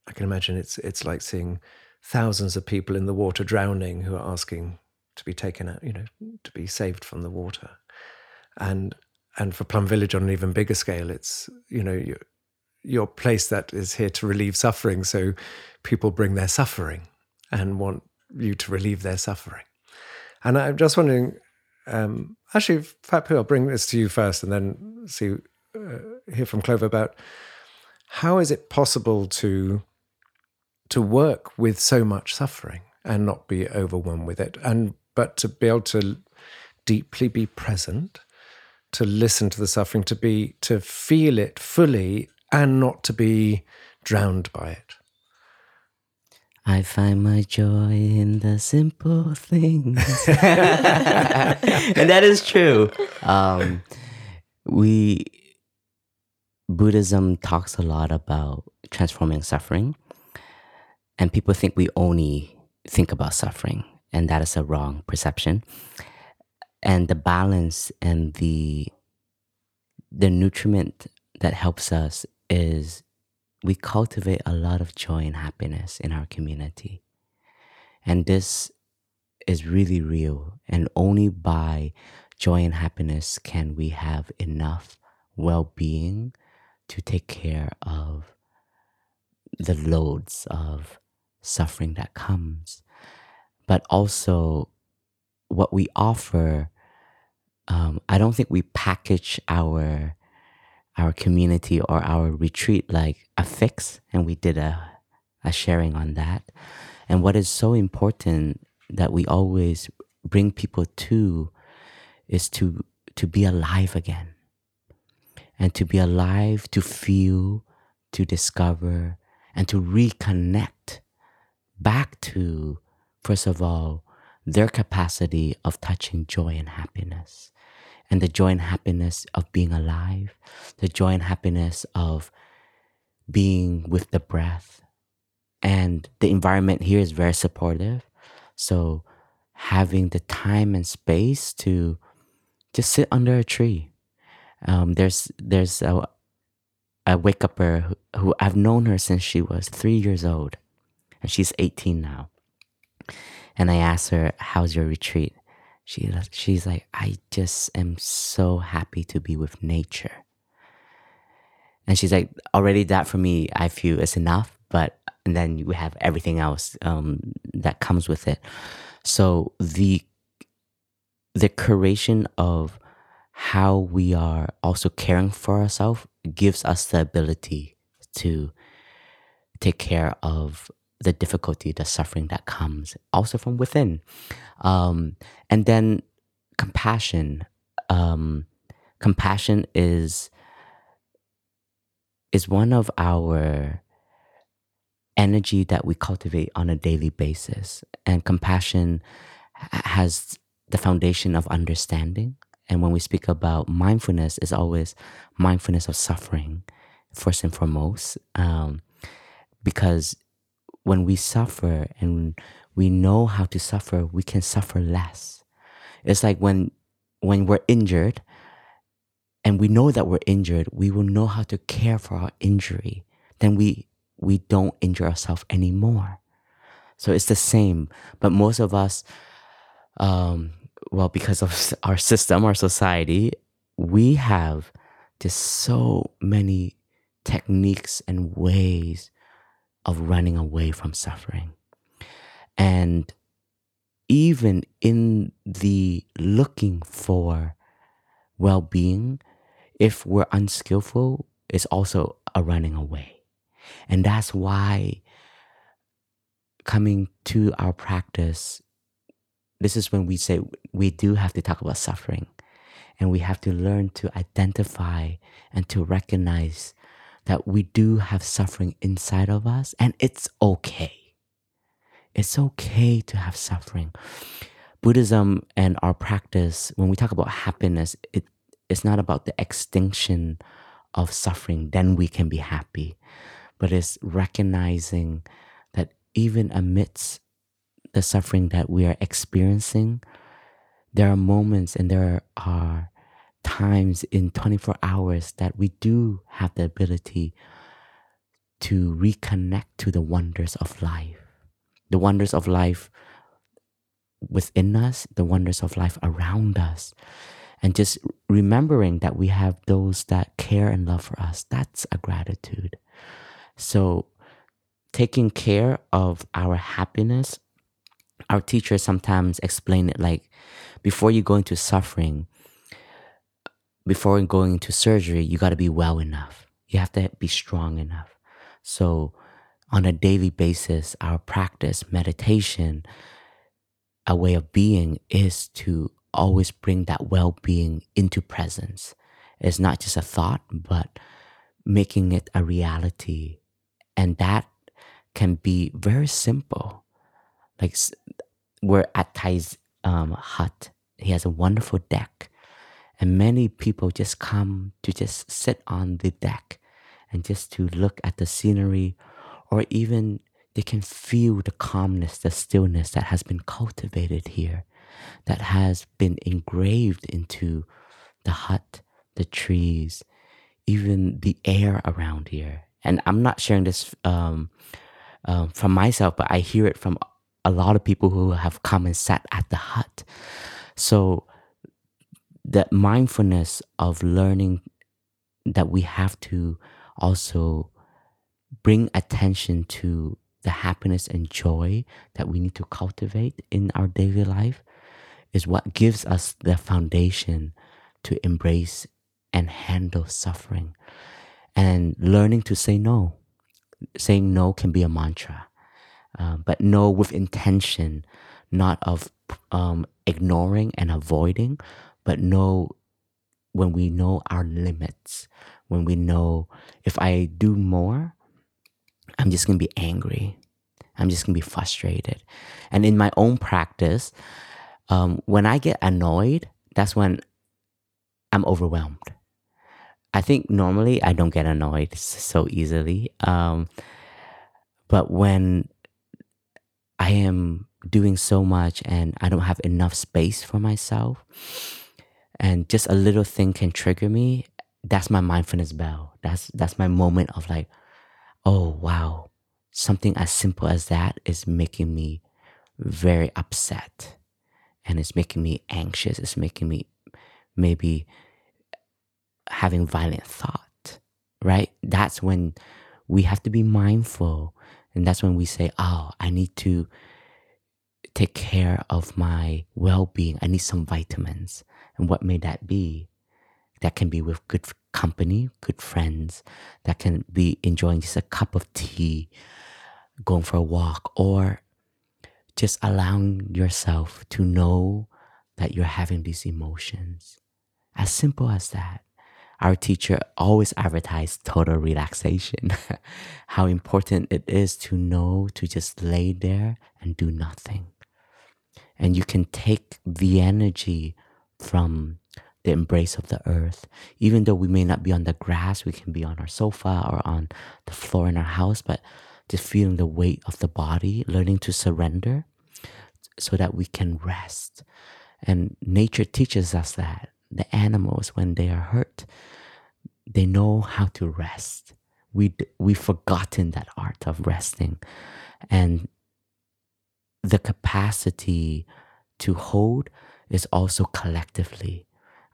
I can imagine it's it's like seeing thousands of people in the water drowning who are asking to be taken out, you know, to be saved from the water, and and for Plum Village on an even bigger scale, it's you know your place that is here to relieve suffering. So people bring their suffering and want you to relieve their suffering. And I'm just wondering, um, actually, Phap I'll bring this to you first and then see, uh, hear from Clover about how is it possible to to work with so much suffering and not be overwhelmed with it, and but to be able to deeply be present, to listen to the suffering, to be to feel it fully and not to be drowned by it. I find my joy in the simple things. and that is true. Um, we, Buddhism talks a lot about transforming suffering. And people think we only think about suffering, and that is a wrong perception. And the balance and the the nutriment that helps us is we cultivate a lot of joy and happiness in our community. And this is really real. And only by joy and happiness can we have enough well being to take care of the loads of suffering that comes. But also, what we offer, um, I don't think we package our our community or our retreat like a fix, and we did a a sharing on that. And what is so important that we always bring people to is to to be alive again and to be alive to feel to discover and to reconnect back to first of all their capacity of touching joy and happiness and the joy and happiness of being alive the joy and happiness of being with the breath and the environment here is very supportive so having the time and space to just sit under a tree. Um, there's there's a a wake upper who, who I've known her since she was three years old, and she's 18 now. And I asked her, "How's your retreat?" She she's like, "I just am so happy to be with nature." And she's like, "Already that for me, I feel is enough." But and then you have everything else um, that comes with it. So the the curation of how we are also caring for ourselves gives us the ability to take care of the difficulty, the suffering that comes also from within. Um, and then compassion. Um, compassion is is one of our energy that we cultivate on a daily basis. And compassion has the foundation of understanding. And when we speak about mindfulness, it's always mindfulness of suffering, first and foremost. Um, because when we suffer and we know how to suffer, we can suffer less. It's like when when we're injured and we know that we're injured, we will know how to care for our injury. Then we we don't injure ourselves anymore. So it's the same. But most of us, um, well, because of our system, our society, we have just so many techniques and ways of running away from suffering. And even in the looking for well being, if we're unskillful, it's also a running away. And that's why coming to our practice, this is when we say we do have to talk about suffering. And we have to learn to identify and to recognize that we do have suffering inside of us, and it's okay. It's okay to have suffering. Buddhism and our practice, when we talk about happiness, it, it's not about the extinction of suffering, then we can be happy but it's recognizing that even amidst the suffering that we are experiencing, there are moments and there are times in 24 hours that we do have the ability to reconnect to the wonders of life. The wonders of life within us, the wonders of life around us. And just remembering that we have those that care and love for us, that's a gratitude. So, taking care of our happiness, our teachers sometimes explain it like before you go into suffering, before going into surgery, you got to be well enough. You have to be strong enough. So, on a daily basis, our practice, meditation, a way of being is to always bring that well being into presence. It's not just a thought, but making it a reality and that can be very simple. Like we're at Thay's um, hut. He has a wonderful deck. And many people just come to just sit on the deck and just to look at the scenery or even they can feel the calmness, the stillness that has been cultivated here, that has been engraved into the hut the trees, even the air around here. And I'm not sharing this um, um, from myself, but I hear it from a lot of people who have come and sat at the hut. So that mindfulness of learning that we have to also bring attention to the happiness and joy that we need to cultivate in our daily life is what gives us the foundation to embrace and handle suffering and learning to say no. Saying no can be a mantra, uh, but no with intention, not of um, ignoring and avoiding, but no when we know our limits, when we know if I do more, I'm just gonna be angry. I'm just gonna be frustrated. And in my own practice, um, when I get annoyed, that's when I'm overwhelmed. I think normally I don't get annoyed so easily. Um, but when I am doing so much and I don't have enough space for myself, and just a little thing can trigger me, that's my mindfulness bell. That's that's my moment of like, oh wow, something as simple as that is making me very upset, and it's making me anxious. It's making me maybe having violent thought, right? That's when we have to be mindful. And that's when we say, oh, I need to take care of my well being. I need some vitamins. And what may that be? That can be with good company, good friends. That can be enjoying just a cup of tea, going for a walk, or just allowing yourself to know that you're having these emotions. As simple as that our teacher always advertised total relaxation. How important it is to know to just lay there and do nothing. And you can take the energy from the embrace of the earth. Even though we may not be on the grass, we can be on our sofa or on the floor in our house, but just feeling the weight of the body, learning to surrender so that we can rest. And nature teaches us that the animals, when they are hurt, they know how to rest. We we've forgotten that art of resting, and the capacity to hold is also collectively.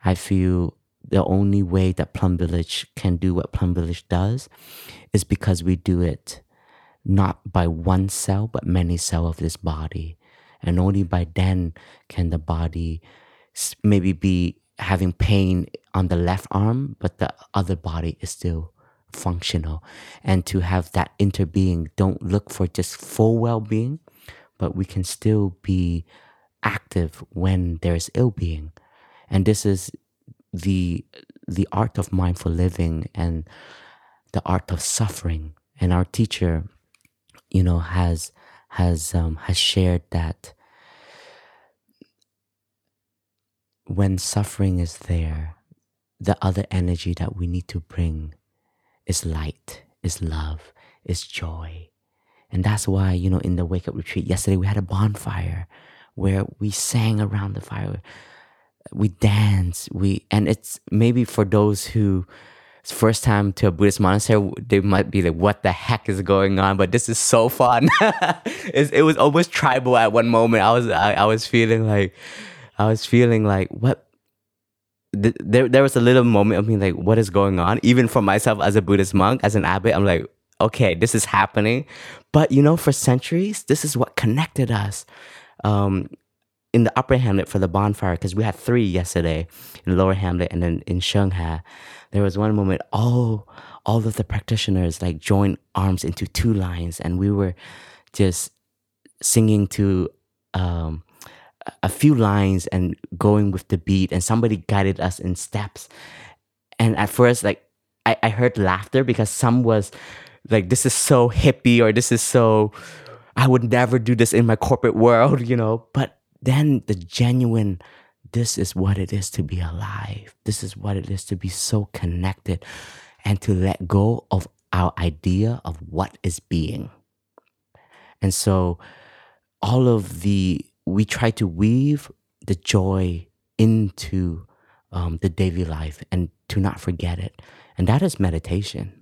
I feel the only way that Plum Village can do what Plum Village does is because we do it not by one cell but many cell of this body and only by then can the body maybe be having pain on the left arm, but the other body is still functional. And to have that interbeing, don't look for just full well being, but we can still be active when there's ill being. And this is the the art of mindful living and the art of suffering. And our teacher, you know, has has um, has shared that when suffering is there, the other energy that we need to bring is light, is love, is joy. And that's why, you know, in the wake up retreat yesterday, we had a bonfire where we sang around the fire. We danced. We, and it's maybe for those who, first time to a Buddhist monastery, they might be like, what the heck is going on? But this is so fun. it was almost tribal at one moment. I was, I, I was feeling like, I was feeling like what there there was a little moment of me like what is going on even for myself as a buddhist monk as an abbot i'm like okay this is happening but you know for centuries this is what connected us um, in the upper hamlet for the bonfire because we had three yesterday in lower hamlet and then in shanghai. There was one moment all all of the practitioners like joined arms into two lines and we were just singing to um, a few lines and going with the beat and somebody guided us in steps. And at first like I, I heard laughter because some was like this is so hippie or this is so i would never do this in my corporate world you know but then the genuine this is what it is to be alive this is what it is to be so connected and to let go of our idea of what is being and so all of the we try to weave the joy into um, the daily life and to not forget it. And that is meditation.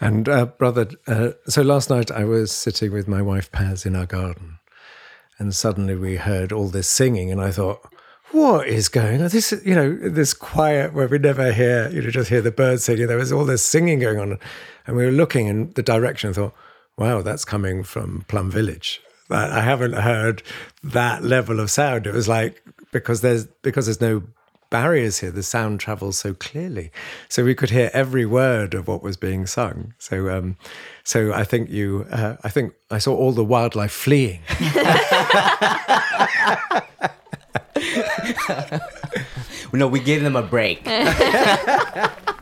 And uh, brother, uh, so last night I was sitting with my wife Paz in our garden, and suddenly we heard all this singing, and I thought, what is going on? This, you know, this quiet where we never hear, you know, just hear the birds singing. There was all this singing going on, and we were looking in the direction and thought, wow, that's coming from Plum Village. I haven't heard that level of sound. It was like because there's because there's no barriers here. The sound travels so clearly, so we could hear every word of what was being sung. So, um, so I think you, uh, I think I saw all the wildlife fleeing. no, we gave them a break.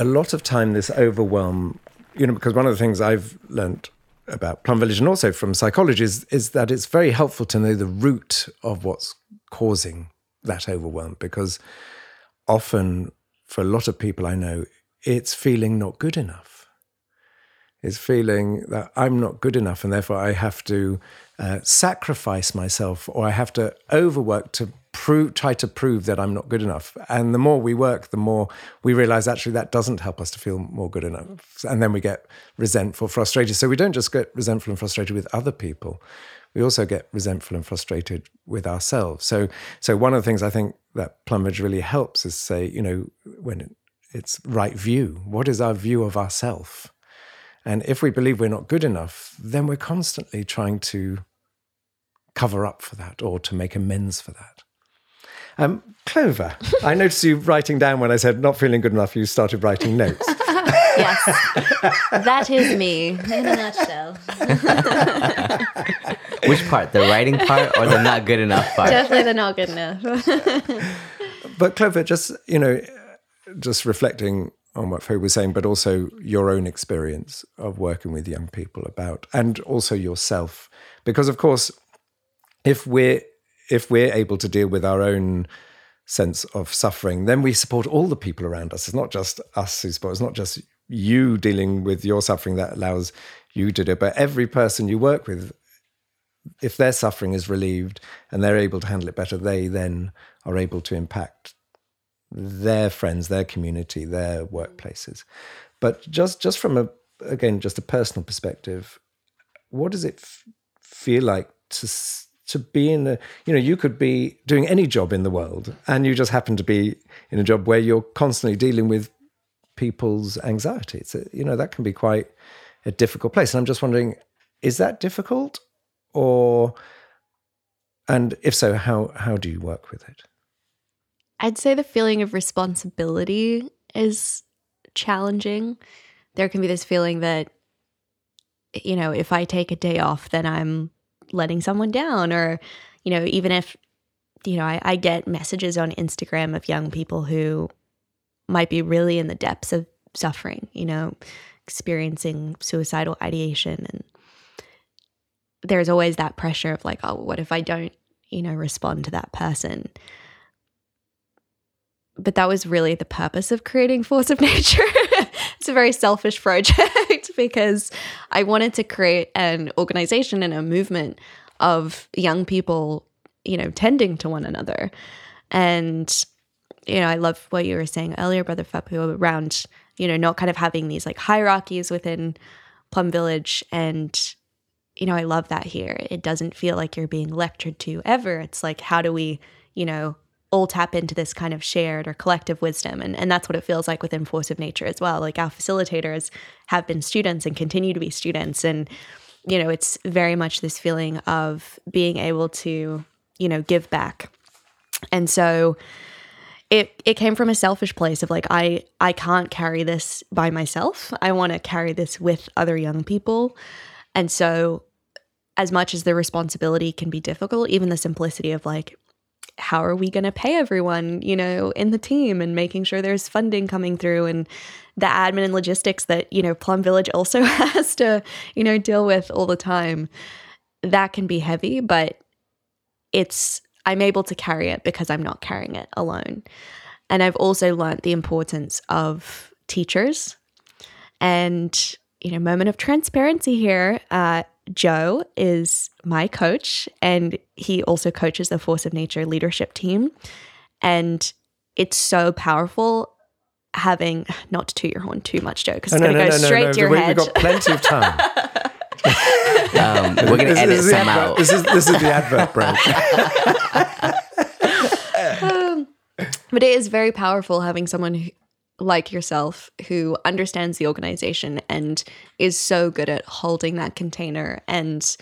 a lot of time this overwhelm, you know, because one of the things I've learned about Plum Village and also from psychology is, is that it's very helpful to know the root of what's causing that overwhelm because often for a lot of people I know, it's feeling not good enough. It's feeling that I'm not good enough and therefore I have to uh, sacrifice myself or I have to overwork to prove, try to prove that I'm not good enough. And the more we work, the more we realize actually that doesn't help us to feel more good enough. And then we get resentful, frustrated. So we don't just get resentful and frustrated with other people. We also get resentful and frustrated with ourselves. So, so one of the things I think that Plum Village really helps is say, you know, when it's right view. What is our view of ourself? And if we believe we're not good enough, then we're constantly trying to cover up for that or to make amends for that. Um, Clover, I noticed you writing down when I said not feeling good enough, you started writing notes. yes, that is me in a nutshell. Which part, the writing part or the not good enough part? Definitely the not good enough. but Clover, just you know, just reflecting on what Phap was saying, but also your own experience of working with young people about, and also yourself, because of course, if we're if we're able to deal with our own sense of suffering, then we support all the people around us. It's not just us who support, it's not just you dealing with your suffering that allows you to do it, but every person you work with, if their suffering is relieved and they're able to handle it better, they then are able to impact their friends, their community, their workplaces. But just just from a again just a personal perspective, what does it f- feel like to to be in a you know you could be doing any job in the world and you just happen to be in a job where you're constantly dealing with people's anxiety. It's a, you know that can be quite a difficult place. And i'm just wondering is that difficult or and if so how how do you work with it i'd say the feeling of responsibility is challenging. There can be this feeling that you know if i take a day off then i'm letting someone down or you know even if you know I, I get messages on instagram of young people who might be really in the depths of suffering you know experiencing suicidal ideation. And there's always that pressure of like oh what if i don't you know respond to that person but that was really the purpose of creating force of nature it's a very selfish project because I wanted to create an organization and a movement of young people, you know, tending to one another. And, you know, I love what you were saying earlier, Brother Phap Huu, around, you know, not kind of having these like hierarchies within Plum Village. And, you know, I love that here. It doesn't feel like you're being lectured to ever. It's like, how do we, you know, all tap into this kind of shared or collective wisdom. And, and that's what it feels like within Force of Nature as well. Like our facilitators have been students and continue to be students. And, you know, it's very much this feeling of being able to, you know, give back. And so it it came from a selfish place of like I I can't carry this by myself. I want to carry this with other young people. And so as much as the responsibility can be difficult, even the simplicity of like how are we going to pay everyone, you know, in the team and making sure there's funding coming through and the admin and logistics that, you know, Plum Village also has to, you know, deal with all the time. That can be heavy, but it's I'm able to carry it because I'm not carrying it alone. And I've also learned the importance of teachers. And, you know, moment of transparency here. Uh, Jo is my coach, and he also coaches the Force of Nature leadership team. And it's so powerful having not to toot your horn too much, Jo, because it's Oh, going to go straight to your we, head. We've got plenty of time. Um, we're gonna This- edit this is the some advert- out. This is this is the advert break. But it is very powerful having someone who, like yourself who understands the organization and is so good at holding that container and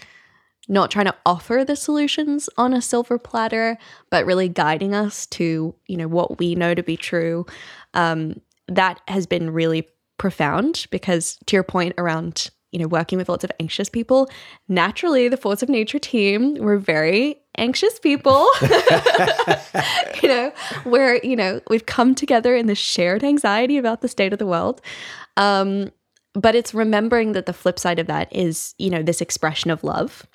not trying to offer the solutions on a silver platter, but really guiding us to, you know, what we know to be true. Um, that has been really profound because to your point around you know working with lots of anxious people naturally the force of nature team we're very anxious people you know where you know we've come together in this shared anxiety about the state of the world. Um but it's remembering that the flip side of that is you know this expression of love.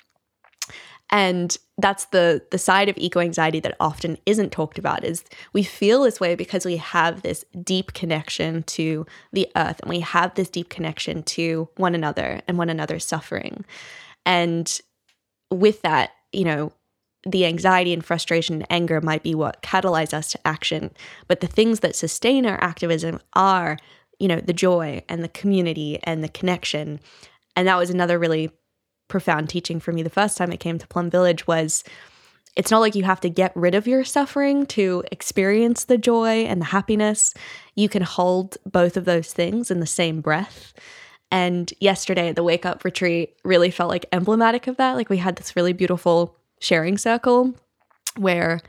And that's the the side of eco anxiety that often isn't talked about is we feel this way because we have this deep connection to the earth and we have this deep connection to one another and one another's suffering. And with that you know the anxiety and frustration and anger might be what catalyze us to action but the things that sustain our activism are you know the joy and the community and the connection and that was another really profound teaching for me the first time I came to Plum Village was it's not like you have to get rid of your suffering to experience the joy and the happiness. You can hold both of those things in the same breath. And yesterday at the wake up retreat really felt like emblematic of that. Like we had this really beautiful sharing circle where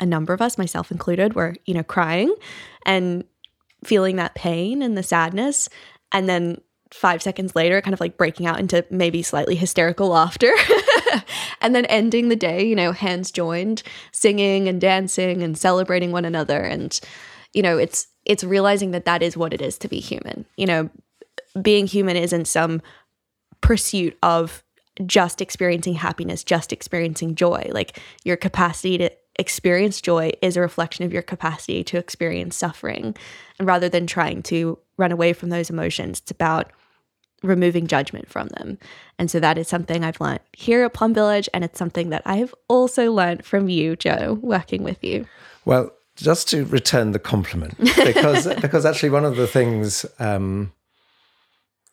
a number of us, myself included, were, you know, crying and feeling that pain and the sadness. And then five seconds later, kind of like breaking out into maybe slightly hysterical laughter. and then ending the day, you know, hands joined, singing and dancing and celebrating one another. And, you know, it's, it's realizing that that is what it is to be human. You know, being human isn't some pursuit of just experiencing happiness, just experiencing joy. Like your capacity to experience joy is a reflection of your capacity to experience suffering. And rather than trying to run away from those emotions, it's about removing judgment from them. And so that is something I've learned here at Plum Village. And it's something that I have also learned from you, Jo, working with you. Well, just to return the compliment, because because actually one of the things, um,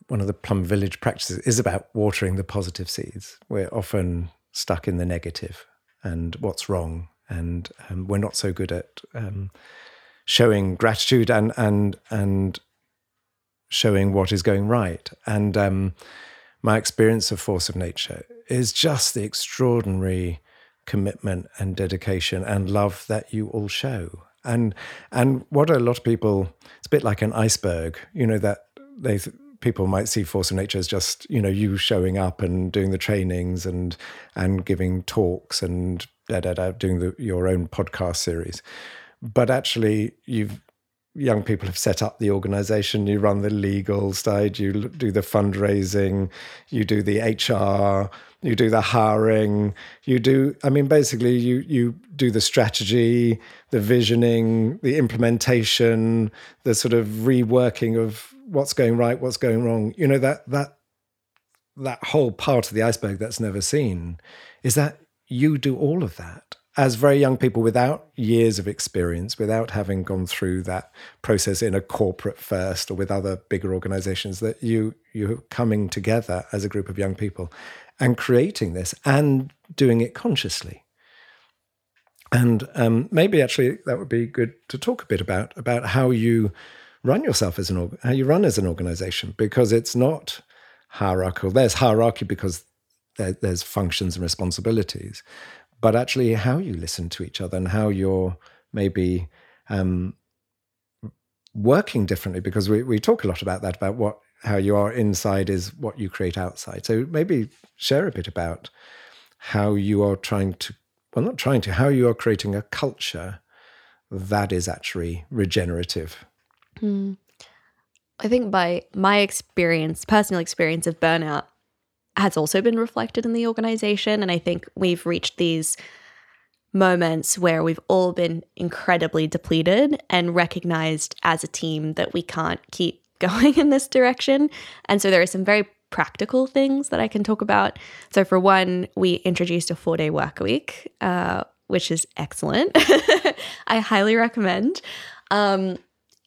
one of the Plum Village practices is about watering the positive seeds. We're often stuck in the negative and what's wrong, and um, we're not so good at um, showing gratitude and and and showing what is going right. And um, my experience of Force of Nature is just the extraordinary commitment and dedication and love that you all show. And and what a lot of people, it's a bit like an iceberg, you know, that they people might see Force of Nature as just, you know, you showing up and doing the trainings and and giving talks and da, da, da, doing the, your own podcast series. But actually, you've young people have set up the organization you run the legal side you do the fundraising you do the hr you do the hiring you do i mean basically you you do the strategy the visioning the implementation the sort of reworking of what's going right what's going wrong you know that that that whole part of the iceberg that's never seen is that you do all of that as very young people without years of experience, without having gone through that process in a corporate first or with other bigger organizations, that you you're coming together as a group of young people and creating this and doing it consciously. And um, maybe actually that would be good to talk a bit about about how you run yourself as an how you run as an organization because it's not hierarchical. There's hierarchy because there, there's functions and responsibilities, but actually how you listen to each other and how you're maybe um, working differently because we, we talk a lot about that about what how you are inside is what you create outside. So maybe share a bit about how you are trying to well not trying to how you are creating a culture that is actually regenerative. Mm. I think by my experience, personal experience of burnout has also been reflected in the organization. And I think we've reached these moments where we've all been incredibly depleted and recognized as a team that we can't keep going in this direction. And so there are some very practical things that I can talk about. So, for one, we introduced a four day work week, uh, which is excellent. I highly recommend. Um,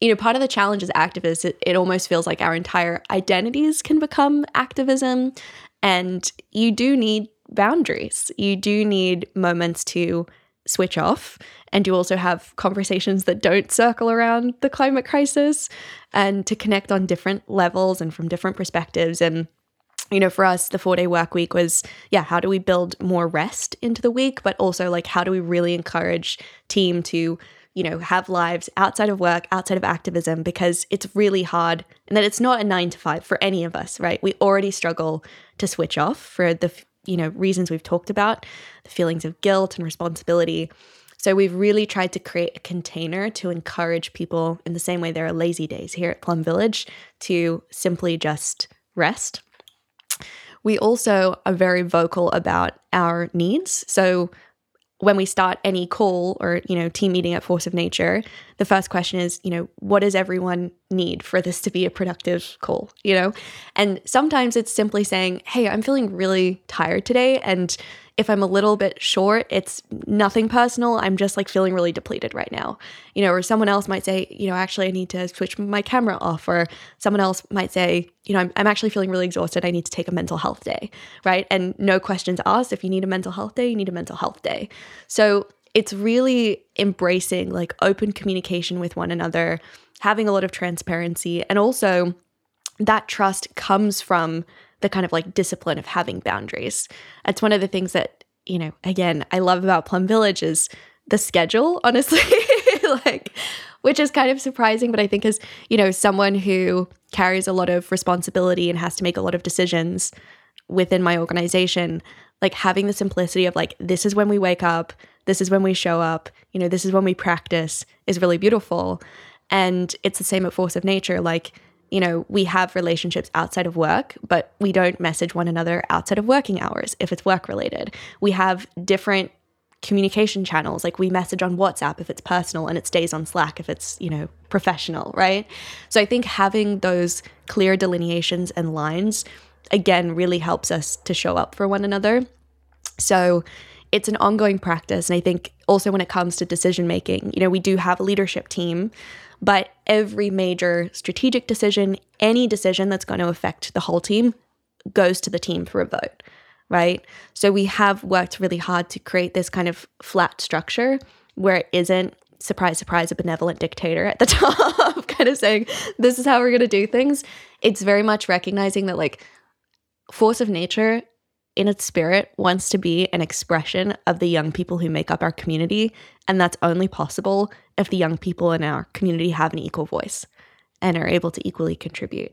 you know, part of the challenge as activists, it, it almost feels like our entire identities can become activism. And you do need boundaries. You do need moments to switch off. And you also have conversations that don't circle around the climate crisis and to connect on different levels and from different perspectives. And, you know, for us, the four day work week was, yeah, how do we build more rest into the week? But also, like, how do we really encourage team to, you know, have lives outside of work, outside of activism, because it's really hard and that it's not a nine to five for any of us, right? We already struggle to switch off for the you know, reasons we've talked about, the feelings of guilt and responsibility. So we've really tried to create a container to encourage people in the same way there are lazy days here at Plum Village to simply just rest. We also are very vocal about our needs. So when we start any call or you know team meeting at force of nature the first question is you know what does everyone need for this to be a productive call you know? And sometimes it's simply saying hey i'm feeling really tired today and if I'm a little bit short, it's nothing personal. I'm just like feeling really depleted right now. You know, or someone else might say, you know, actually, I need to switch my camera off. Or someone else might say, you know, I'm, I'm actually feeling really exhausted. I need to take a mental health day. Right. And no questions asked. If you need a mental health day, you need a mental health day. So it's really embracing like open communication with one another, having a lot of transparency, and also that trust comes from the kind of like discipline of having boundaries. It's one of the things that, you know, again, I love about Plum Village is the schedule, honestly. like which is kind of surprising, but I think as, you know, someone who carries a lot of responsibility and has to make a lot of decisions within my organization, like having the simplicity of like this is when we wake up, this is when we show up, you know, this is when we practice is really beautiful. And it's the same at Force of Nature. Like you know, we have relationships outside of work, but we don't message one another outside of working hours if it's work related. We have different communication channels like we message on WhatsApp if it's personal and it stays on Slack if it's, you know, professional, right? So I think having those clear delineations and lines again really helps us to show up for one another. So it's an ongoing practice and I think also when it comes to decision making, you know, we do have a leadership team but every major strategic decision, any decision that's going to affect the whole team, goes to the team for a vote, right? So we have worked really hard to create this kind of flat structure where it isn't surprise, surprise, a benevolent dictator at the top, kind of saying, this is how we're going to do things. It's very much recognizing that, like, force of nature in its spirit wants to be an expression of the young people who make up our community. And that's only possible if the young people in our community have an equal voice and are able to equally contribute.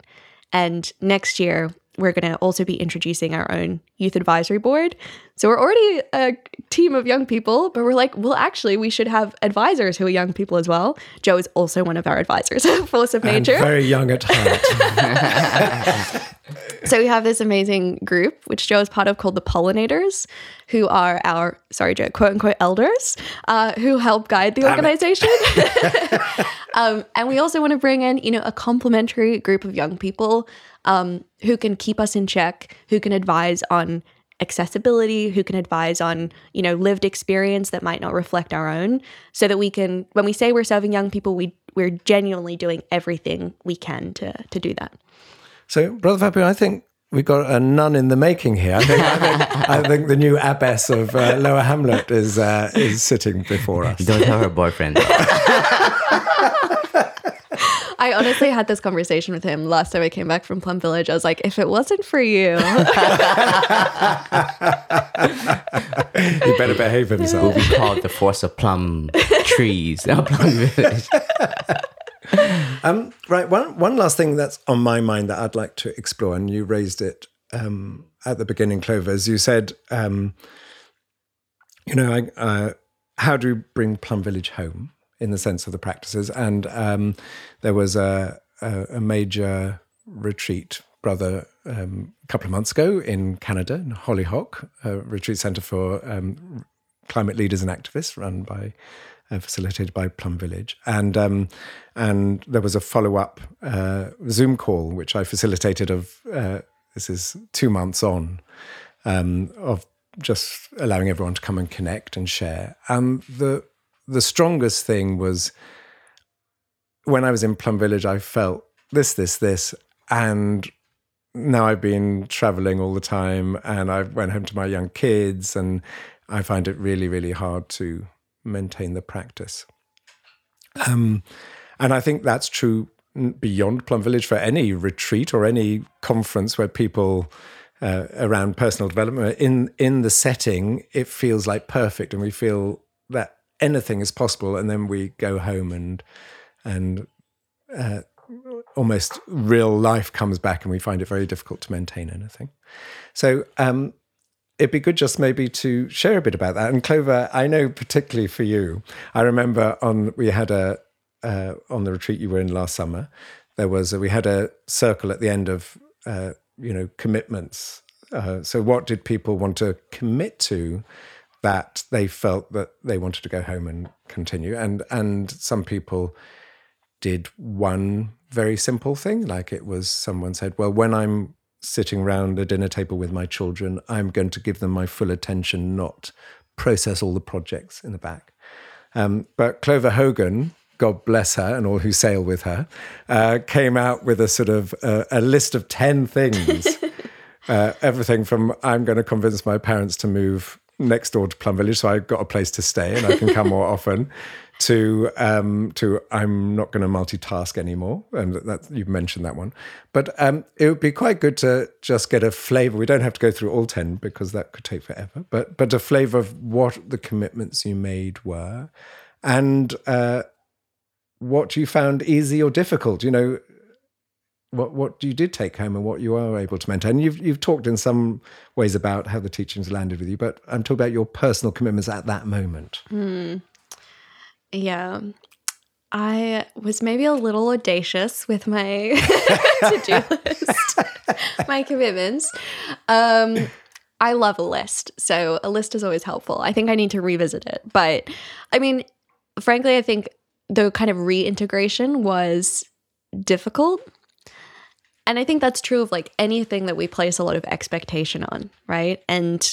And next year, we're going to also be introducing our own youth advisory board. So we're already a team of young people, but we're like, well, actually, we should have advisors who are young people as well. Jo is also one of our advisors, Force of Nature. And very young at heart. so we have this amazing group, which Jo is part of, called the Pollinators, who are our, sorry, Jo, quote unquote elders, uh, who help guide the organization. um, and we also want to bring in, you know, a complementary group of young people um, who can keep us in check, who can advise on accessibility, who can advise on, you know, lived experience that might not reflect our own, so that we can, when we say we're serving young people, we we're genuinely doing everything we can to to do that. So, Brother Phap Huu, I think we got a nun in the making here. I think, I think, I think the new abbess of uh, Lower Hamlet is uh, is sitting before us. Don't tell her boyfriend. I honestly had this conversation with him last time I came back from Plum Village. I was like, if it wasn't for you, You better behave himself. We'll be called the force of plum trees. No, plum village. Um, right. One one last thing that's on my mind that I'd like to explore, and you raised it um, at the beginning, Clover, as you said, um, you know, I, uh, how do you bring Plum Village home in the sense of the practices? And um, there was a, a, a major retreat, brother, um, a couple of months ago in Canada, in Hollyhock, a retreat center for um, climate leaders and activists, run by uh, facilitated by Plum Village, and um, and there was a follow up uh, Zoom call which I facilitated. Of uh, this is two months on um, of just allowing everyone to come and connect and share. And the the strongest thing was when I was in Plum Village, I felt this, this, this, and now I've been traveling all the time, and I went home to my young kids, and I find it really, really hard to maintain the practice. Um, and I think that's true beyond Plum Village for any retreat or any conference where people uh, around personal development in in the setting it feels like perfect and we feel that anything is possible and then we go home and and uh, almost real life comes back and we find it very difficult to maintain anything so um, it'd be good just maybe to share a bit about that. And Clover, I know particularly for you, I remember on we had a uh, on the retreat you were in last summer. There was a, we had a circle at the end of uh, you know commitments. Uh, so what did people want to commit to that they felt that they wanted to go home and continue? And and some people did one very simple thing, like it was someone said, well, when I'm sitting around a dinner table with my children, I'm going to give them my full attention, not process all the projects in the back. Um, but Clover Hogan, God bless her and all who sail with her, uh, came out with a sort of uh, a list of 10 things. uh, everything from I'm going to convince my parents to move next door to Plum Village so I've got a place to stay and I can come more often to um, to I'm not going to multitask anymore, and that you've mentioned that one. But um, it would be quite good to just get a flavour. We don't have to go through all ten because that could take forever. But but a flavour of what the commitments you made were, and uh, what you found easy or difficult. You know, what what you did take home and what you are able to maintain. You've you've talked in some ways about how the teachings landed with you, but I'm talking about your personal commitments at that moment. Mm. Yeah. I was maybe a little audacious with my to-do list, my commitments. Um, I love a list, so a list is always helpful. I think I need to revisit it, but I mean, frankly, I think the kind of reintegration was difficult, and I think that's true of like anything that we place a lot of expectation on, right? And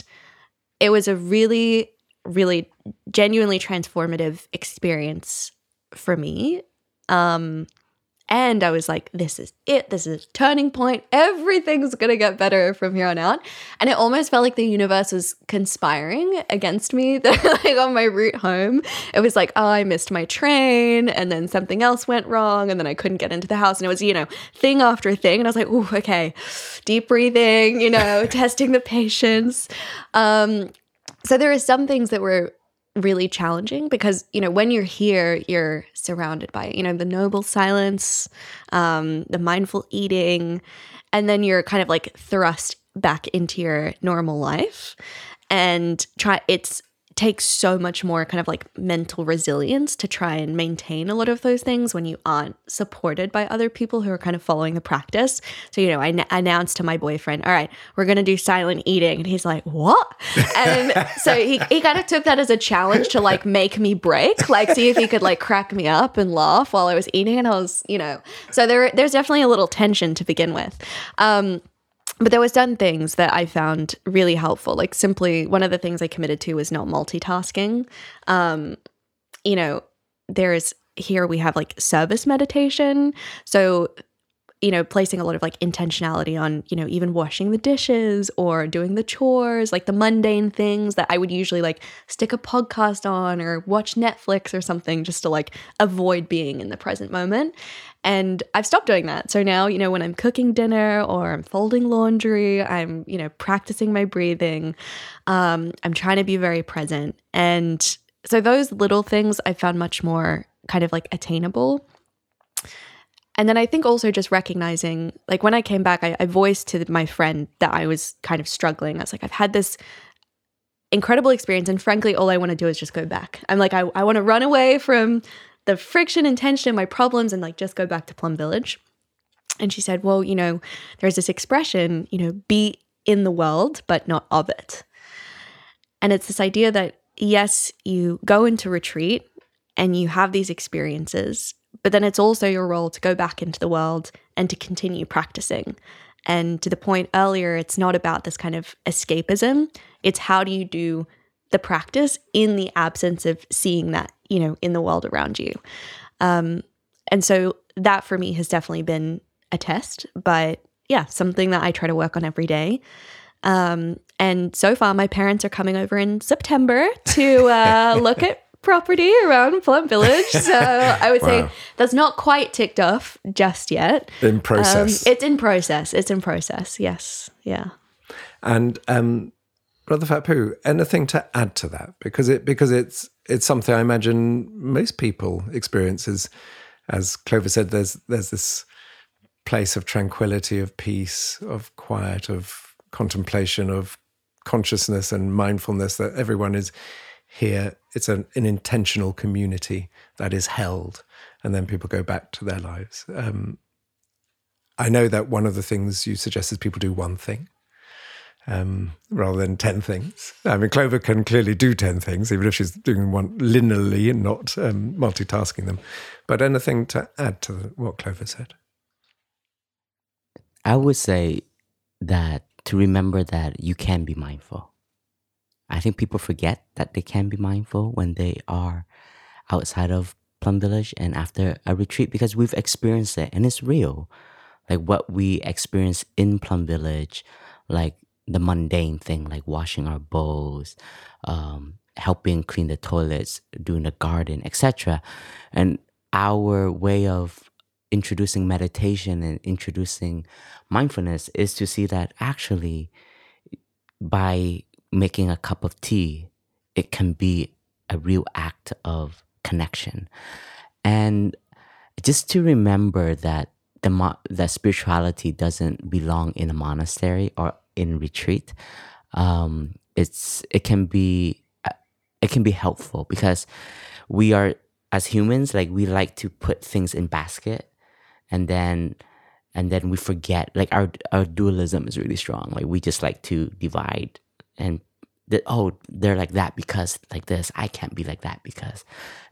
it was a really really genuinely transformative experience for me. Um, and I was like, this is it. This is a turning point. Everything's going to get better from here on out. And it almost felt like the universe was conspiring against me. like on my route home, it was like, oh, I missed my train. And then something else went wrong. And then I couldn't get into the house. And it was, you know, thing after thing. And I was like, oh, okay, deep breathing, you know, testing the patience. Um, so there are some things that were really challenging because you know when you're here you're surrounded by you know the noble silence um the mindful eating and then you're kind of like thrust back into your normal life and try it's takes so much more kind of like mental resilience to try and maintain a lot of those things when you aren't supported by other people who are kind of following the practice. So, you know, I n- announced to my boyfriend, all right, we're going to do silent eating. And he's like, what? And so he, he kind of took that as a challenge to like make me break, like see if he could like crack me up and laugh while I was eating. And I was, you know, so there, there's definitely a little tension to begin with. Um, but there was done things that I found really helpful. Like simply one of the things I committed to was not multitasking. Um, you know, there's here we have like service meditation. So you know, placing a lot of like intentionality on, you know, even washing the dishes or doing the chores, like the mundane things that I would usually like stick a podcast on or watch Netflix or something just to like avoid being in the present moment. And I've stopped doing that. So now, you know, when I'm cooking dinner or I'm folding laundry, I'm, you know, practicing my breathing. Um, I'm trying to be very present. And so those little things I found much more kind of like attainable. And then I think also just recognizing, like when I came back, I, I voiced to my friend that I was kind of struggling. I was like, I've had this incredible experience. And frankly, all I want to do is just go back. I'm like, I, I want to run away from the friction and tension, my problems, and like just go back to Plum Village. And she said, Well, you know, there's this expression, you know, be in the world, but not of it. And it's this idea that, yes, you go into retreat and you have these experiences, but then it's also your role to go back into the world and to continue practicing. And to the point earlier, it's not about this kind of escapism. It's how do you do the practice in the absence of seeing that, you know, in the world around you. Um, and so that for me has definitely been a test, but yeah, something that I try to work on every day. Um, and so far, my parents are coming over in September to uh, look at property around Plum Village. So I would say that's not quite ticked off just yet. In process. Um, it's in process. It's in process. Yes. Yeah. And um, Brother Phap Huu, anything to add to that? Because it because it's it's something I imagine most people experience as, as Clover said, there's there's this place of tranquility, of peace, of quiet, of contemplation, of consciousness and mindfulness that everyone is here. It's an, an intentional community that is held, and then people go back to their lives. Um, I know that one of the things you suggest is people do one thing um, rather than 10 things. I mean, Clover can clearly do 10 things, even if she's doing one linearly and not um, multitasking them. But anything to add to what Clover said? I would say that to remember that you can be mindful. I think people forget that they can be mindful when they are outside of Plum Village and after a retreat because we've experienced it and it's real. Like what we experience in Plum Village, like the mundane thing, like washing our bowls, um, helping clean the toilets, doing the garden, etc. And our way of introducing meditation and introducing mindfulness is to see that actually by making a cup of tea, it can be a real act of connection. And just to remember that the mo- that spirituality doesn't belong in a monastery or in retreat. Um, it's it can be uh, it can be helpful because we are as humans like we like to put things in basket and then and then we forget like our our dualism is really strong. Like we just like to divide and that oh they're like that because like this. I can't be like that because.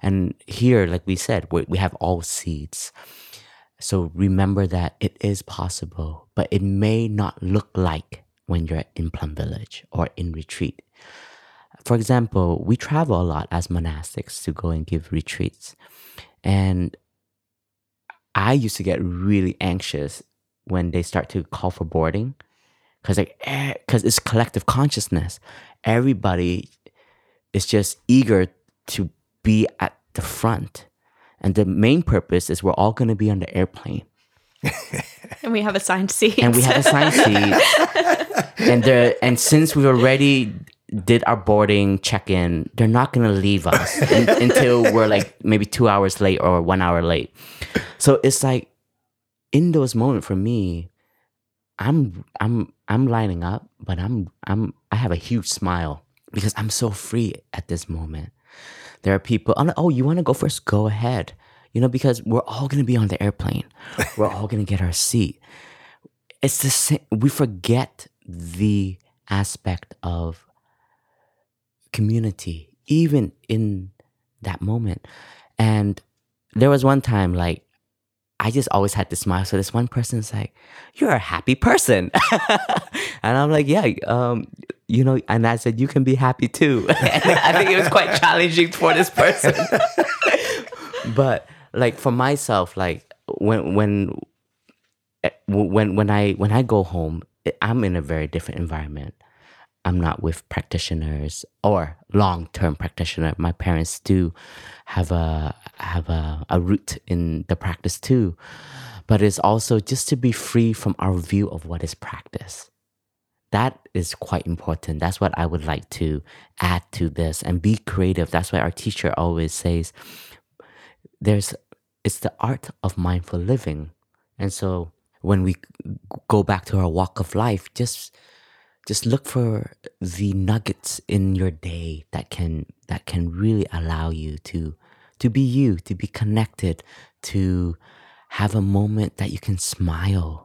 And here like we said we, we have all seeds. So remember that it is possible but it may not look like when you're in plum village or in retreat. For example we travel a lot as monastics to go and give retreats. And I used to get really anxious when they start to call for boarding, because like eh, because it's collective consciousness. Everybody is just eager to be at the front, and the main purpose is we're all going to be on the airplane, And we have assigned seats. and we have assigned seats, and there and since we already did our boarding check-in, they're not going to leave us un- until we're like maybe two hours late or one hour late. So it's like in those moments for me, I'm I'm I'm lining up, but I'm I'm I have a huge smile because I'm so free at this moment. There are people, like, oh, you want to go first? Go ahead. You know, because we're all gonna be on the airplane. We're all gonna get our seat. It's the same. We forget the aspect of community, even in that moment. And there was one time, like, I just always had to smile. So this one person's like, "You're a happy person," and I'm like, "Yeah, um, you know." And I said, "You can be happy too." I think it was quite challenging for this person. but like for myself, like when when eh, when when I when I go home, I- I'm in a very different environment. I'm not with practitioners or long term practitioner. My parents do have a have a, a root in the practice too. But it's also just to be free from our view of what is practice. That is quite important. That's what I would like to add to this and be creative. That's why our teacher always says there's it's the art of mindful living. And so when we go back to our walk of life, just just look for the nuggets in your day that can that can really allow you to to be you, to be connected, to have a moment that you can smile.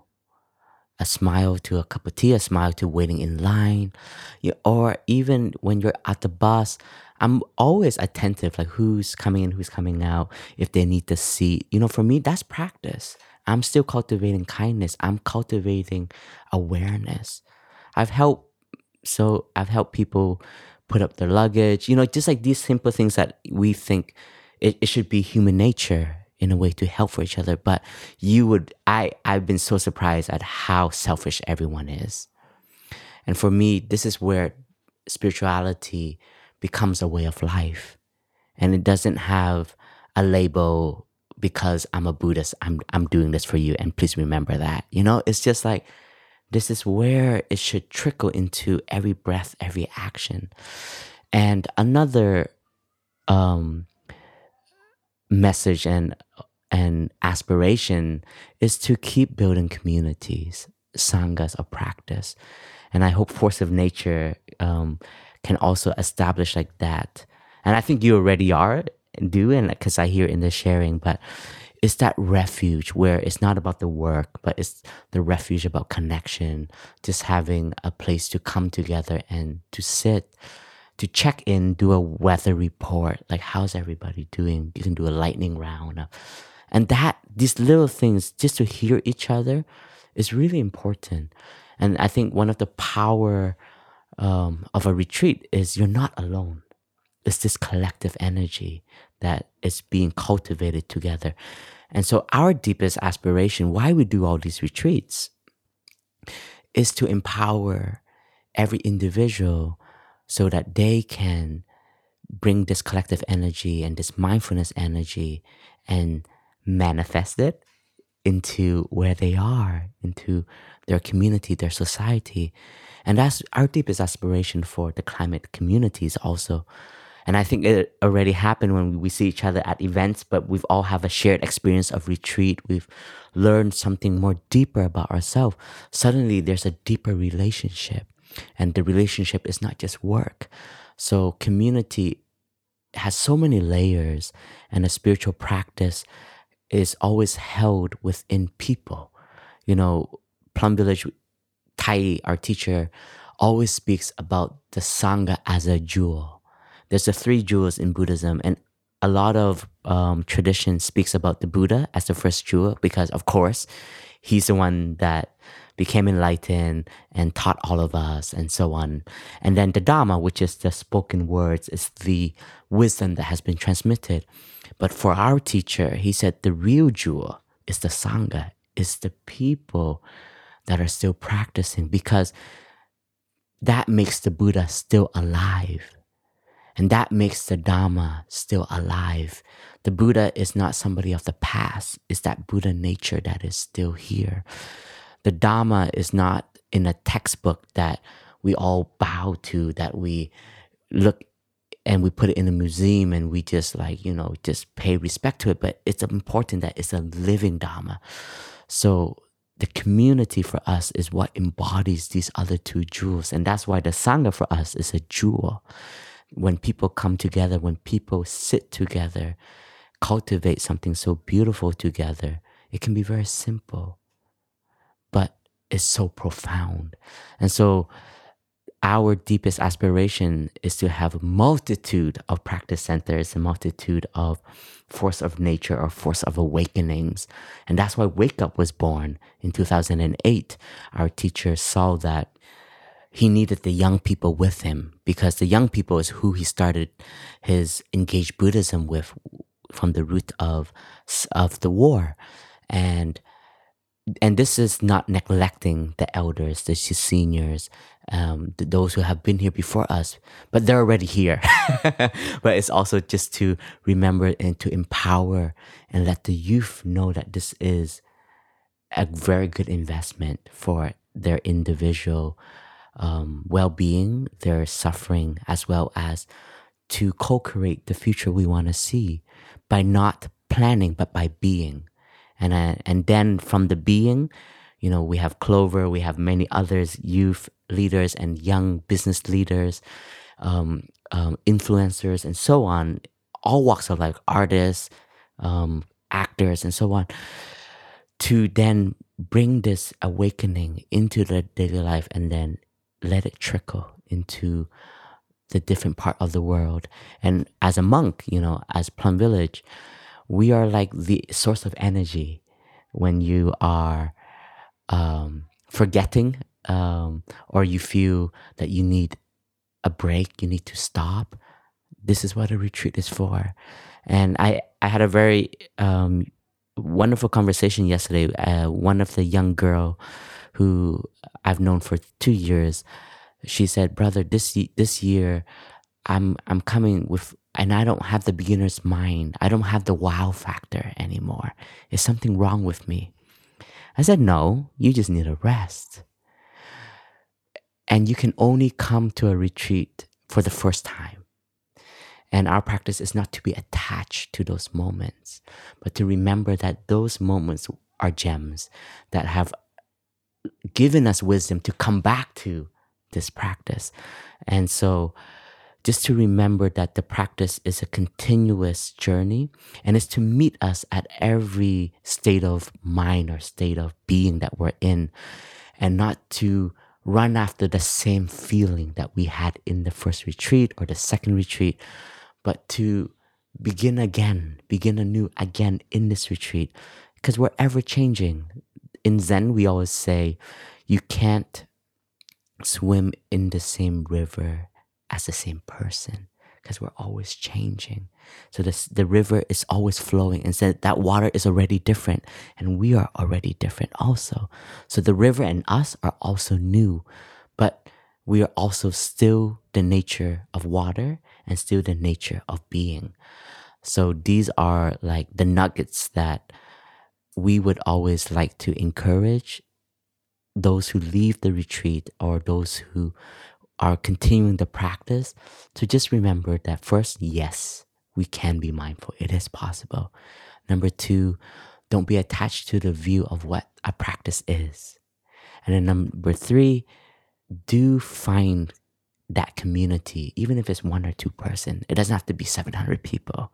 A smile to a cup of tea, a smile to waiting in line, you, or even when you're at the bus. I'm always attentive, like who's coming in, who's coming out, if they need the seat. You know, for me, that's practice. I'm still cultivating kindness. I'm cultivating awareness. I've helped so I've helped people put up their luggage, you know, just like these simple things that we think it, it should be human nature in a way to help for each other. But you would I I've been so surprised at how selfish everyone is. And for me, this is where spirituality becomes a way of life. And it doesn't have a label because I'm a Buddhist, I'm I'm doing this for you and please remember that. You know, it's just like this is where it should trickle into every breath, every action. And another um, message and and aspiration is to keep building communities, sanghas of practice. And I hope Force of Nature um, can also establish like that. And I think you already are doing because I hear in the sharing, but it's that refuge where it's not about the work, but it's the refuge about connection, just having a place to come together and to sit, to check in, do a weather report, like how's everybody doing? You can do a lightning round. And that, these little things, just to hear each other is really important. And I think one of the power um, of a retreat is you're not alone. It's this collective energy that is being cultivated together. And so, our deepest aspiration, why we do all these retreats, is to empower every individual so that they can bring this collective energy and this mindfulness energy and manifest it into where they are, into their community, their society. And that's our deepest aspiration for the climate communities also. And I think it already happened when we see each other at events, but we've all have a shared experience of retreat. We've learned something more deeper about ourselves. Suddenly there's a deeper relationship. And the relationship is not just work. So community has so many layers and a spiritual practice is always held within people. You know, Plum Village Thay, our teacher, always speaks about the Sangha as a jewel. There's the three jewels in Buddhism, and a lot of um, tradition speaks about the Buddha as the first jewel because, of course, he's the one that became enlightened and taught all of us and so on. And then the Dharma, which is the spoken words, is the wisdom that has been transmitted. But for our teacher, he said the real jewel is the Sangha, is the people that are still practicing because that makes the Buddha still alive. And that makes the Dharma still alive. The Buddha is not somebody of the past, it's that Buddha nature that is still here. The Dharma is not in a textbook that we all bow to, that we look and we put it in a museum and we just like, you know, just pay respect to it. But it's important that it's a living Dharma. So the community for us is what embodies these other two jewels. And that's why the Sangha for us is a jewel. When people come together, when people sit together, cultivate something so beautiful together, it can be very simple, but it's so profound. And so our deepest aspiration is to have a multitude of practice centers, a multitude of force of nature or force of awakenings. And that's why Wake Up was born in 2008. Our teacher saw that he needed the young people with him because the young people is who he started his engaged Buddhism with from the root of, of the war. And and this is not neglecting the elders, the seniors, um, th- those who have been here before us, but they're already here. but it's also just to remember and to empower and let the youth know that this is a very good investment for their individual um, well being, their suffering, as well as to co create the future we want to see by not planning, but by being. And, uh, and then from the being, you know, we have Clover, we have many others, youth leaders and young business leaders, um, um, influencers, and so on, all walks of life, artists, um, actors, and so on, to then bring this awakening into the daily life and then let it trickle into the different part of the world. And as a monk, you know, as Plum Village, we are like the source of energy when you are um, forgetting um, or you feel that you need a break, you need to stop. This is what a retreat is for. And I, I had a very um, wonderful conversation yesterday. Uh, one of the young girl who I've known for two years, she said, "Brother, this this year, I'm I'm coming with, and I don't have the beginner's mind. I don't have the wow factor anymore. Is something wrong with me?" I said, "No, you just need a rest." And you can only come to a retreat for the first time. And our practice is not to be attached to those moments, but to remember that those moments are gems that have given us wisdom to come back to this practice. And so, just to remember that the practice is a continuous journey and is to meet us at every state of mind or state of being that we're in, and not to run after the same feeling that we had in the first retreat or the second retreat, but to begin again, begin anew again in this retreat because we're ever changing. In Zen, we always say you can't swim in the same river as the same person because we're always changing. So this, the river is always flowing and so that water is already different and we are already different also. So the river and us are also new, but we are also still the nature of water and still the nature of being. So these are like the nuggets that we would always like to encourage those who leave the retreat or those who are continuing the practice to just remember that first, yes, we can be mindful. It is possible. Number two, don't be attached to the view of what a practice is. And then number three, do find that community, even if it's one or two person. It doesn't have to be 700 people.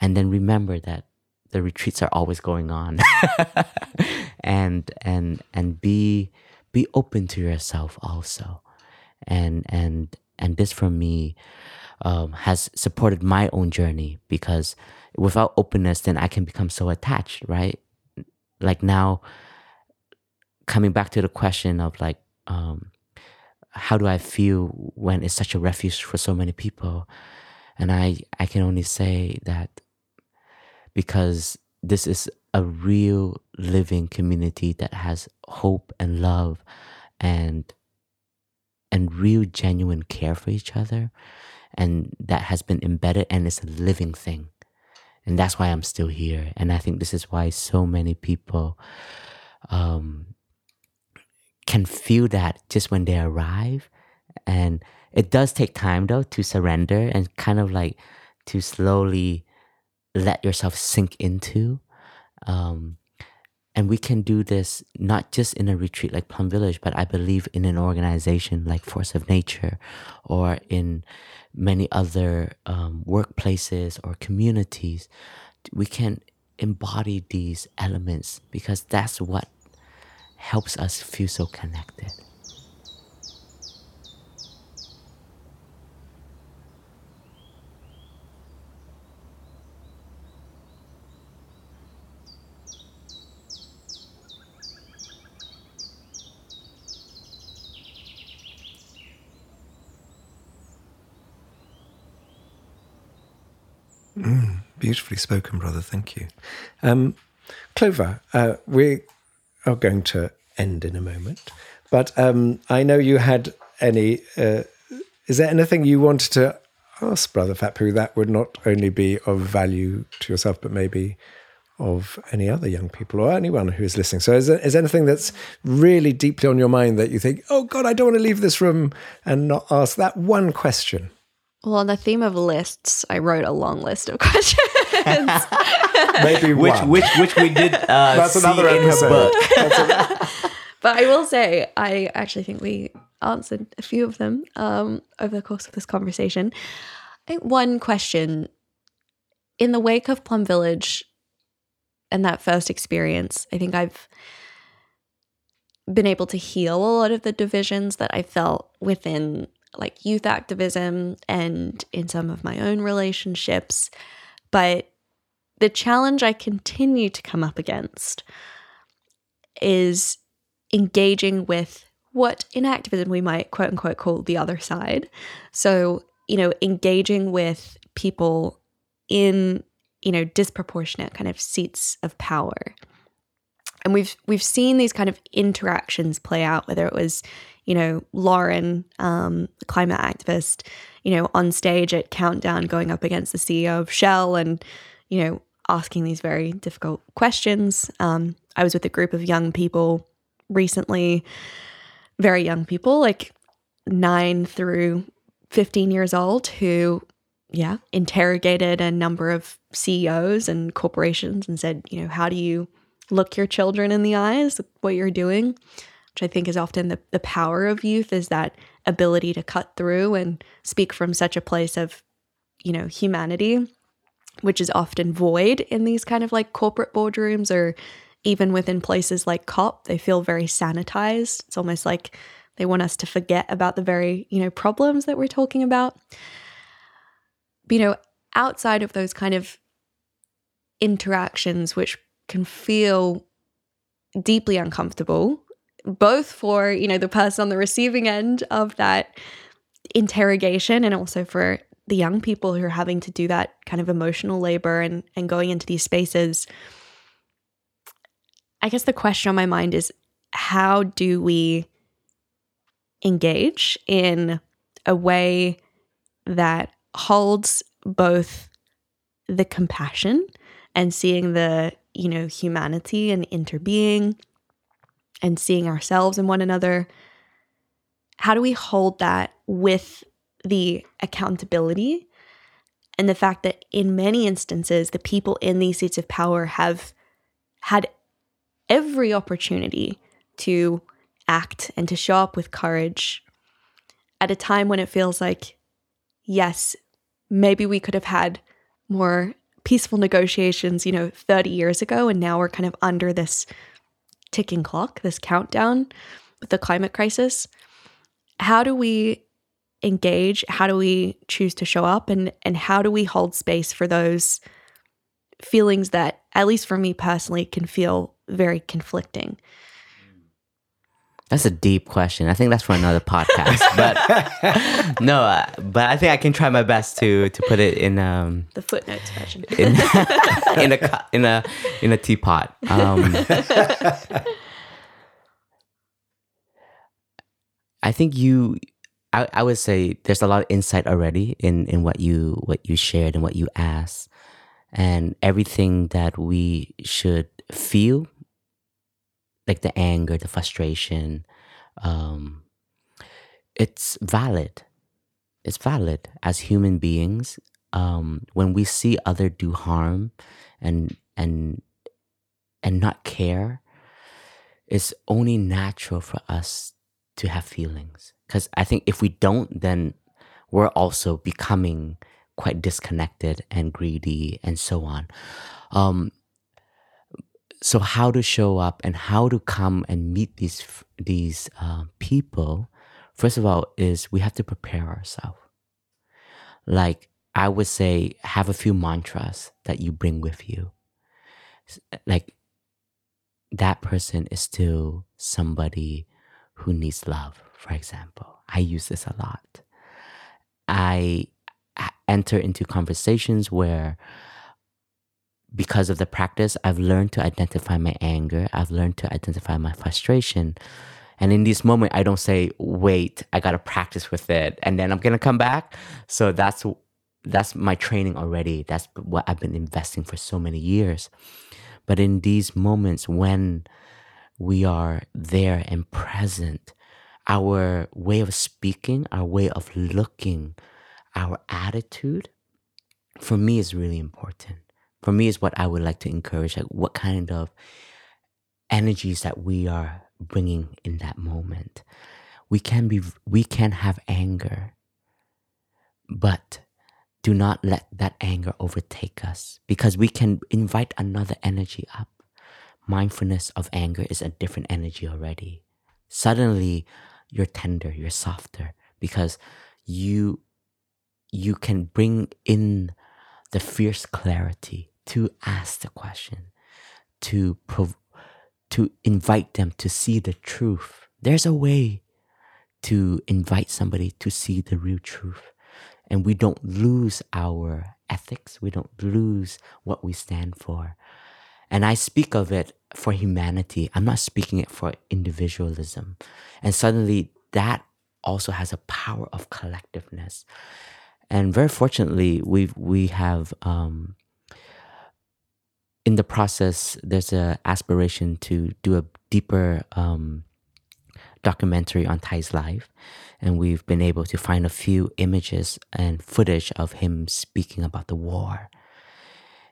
And then remember that the retreats are always going on. and and and be be open to yourself also. And and and this for me um, has supported my own journey because without openness then I can become so attached, right? Like now coming back to the question of like um, how do I feel when it's such a refuge for so many people? And I, I can only say that because this is a real living community that has hope and love and and real genuine care for each other and that has been embedded and it's a living thing and that's why i'm still here and i think this is why so many people um, can feel that just when they arrive. And it does take time though to surrender and kind of like to slowly let yourself sink into. Um, and we can do this not just in a retreat like Plum Village, but I believe in an organization like Force of Nature or in many other um, workplaces or communities. We can embody these elements because that's what helps us feel so connected. Mm, beautifully spoken, brother. Thank you. Um, Clover, uh, we are going to end in a moment. But um, I know you had any. Uh, is there anything you wanted to ask Brother Phap that would not only be of value to yourself, but maybe of any other young people or anyone who is listening. So, is there, is there anything that's really deeply on your mind that you think, oh God, I don't want to leave this room and not ask that one question? Well, on the theme of lists, I wrote a long list of questions. Maybe which one. which which we did. Uh, That's see another in his episode. book. but I will say, I actually think we answered a few of them um, over the course of this conversation. I think one question in the wake of Plum Village and that first experience, I think I've been able to heal a lot of the divisions that I felt within like youth activism and in some of my own relationships. But the challenge I continue to come up against is engaging with what in activism we might quote unquote call the other side. So, you know, engaging with people in, you know, disproportionate kind of seats of power. And we've we've seen these kind of interactions play out, whether it was, you know, Lauren, um, climate activist, you know, on stage at Countdown going up against the CEO of Shell and, you know, asking these very difficult questions. Um, I was with a group of young people recently, very young people, like nine through 15 years old, who, yeah, interrogated a number of CEOs and corporations and said, you know, how do you look your children in the eyes, what you're doing? Which I think is often the, the power of youth is that ability to cut through and speak from such a place of, you know, humanity which is often void in these kind of like corporate boardrooms or even within places like COP. They feel very sanitized. It's almost like they want us to forget about the very, you know, problems that we're talking about. You know, outside of those kind of interactions, which can feel deeply uncomfortable, both for, you know, the person on the receiving end of that interrogation and also for the young people who are having to do that kind of emotional labor and, and going into these spaces, I guess the question on my mind is how do we engage in a way that holds both the compassion and seeing the, you know, humanity and interbeing and seeing ourselves and one another? How do we hold that with the accountability and the fact that in many instances, the people in these seats of power have had every opportunity to act and to show up with courage at a time when it feels like, yes, maybe we could have had more peaceful negotiations, you know, 30 years ago, and now we're kind of under this ticking clock, this countdown with the climate crisis. How do we engage? How do we choose to show up? And and how do we hold space for those feelings that at least for me personally can feel very conflicting That's a deep question. I think that's for another podcast. but no, uh, but I think I can try my best to to put it in um the footnotes version in in a in a in a teapot. Um, I think you. I, I would say there's a lot of insight already in in what you what you shared and what you asked, and everything that we should feel, like the anger, the frustration, um, it's valid. It's valid as human beings. Um, when we see other do harm, and and and not care, it's only natural for us to have feelings. Because I think if we don't, then we're also becoming quite disconnected and greedy and so on. Um, so how to show up and how to come and meet these these uh, people first of all is we have to prepare ourselves. Like i would say have a few mantras that you bring with you. Like that person is still somebody who needs love for example. I use this a lot. I enter into conversations where because of the practice, I've learned to identify my anger. I've learned to identify my frustration. And in this moment, I don't say, wait, I got to practice with it and then I'm going to come back. So that's, that's my training already. That's what I've been investing for so many years. But in these moments when we are there and present, our way of speaking, our way of looking, our attitude, for me is really important. For me is what I would like to encourage, like what kind of energies that we are bringing in that moment. We can be, we can have anger, but do not let that anger overtake us because we can invite another energy up. Mindfulness of anger is a different energy already. Suddenly, you're tender, you're softer because you you can bring in the fierce clarity to ask the question, to prov- to invite them to see the truth. There's a way to invite somebody to see the real truth. And we don't lose our ethics, we don't lose what we stand for. And I speak of it for humanity. I'm not speaking it for individualism. And suddenly that also has a power of collectiveness. And very fortunately, we we have um, in the process. There's an aspiration to do a deeper um, documentary on Thay's life, and we've been able to find a few images and footage of him speaking about the war.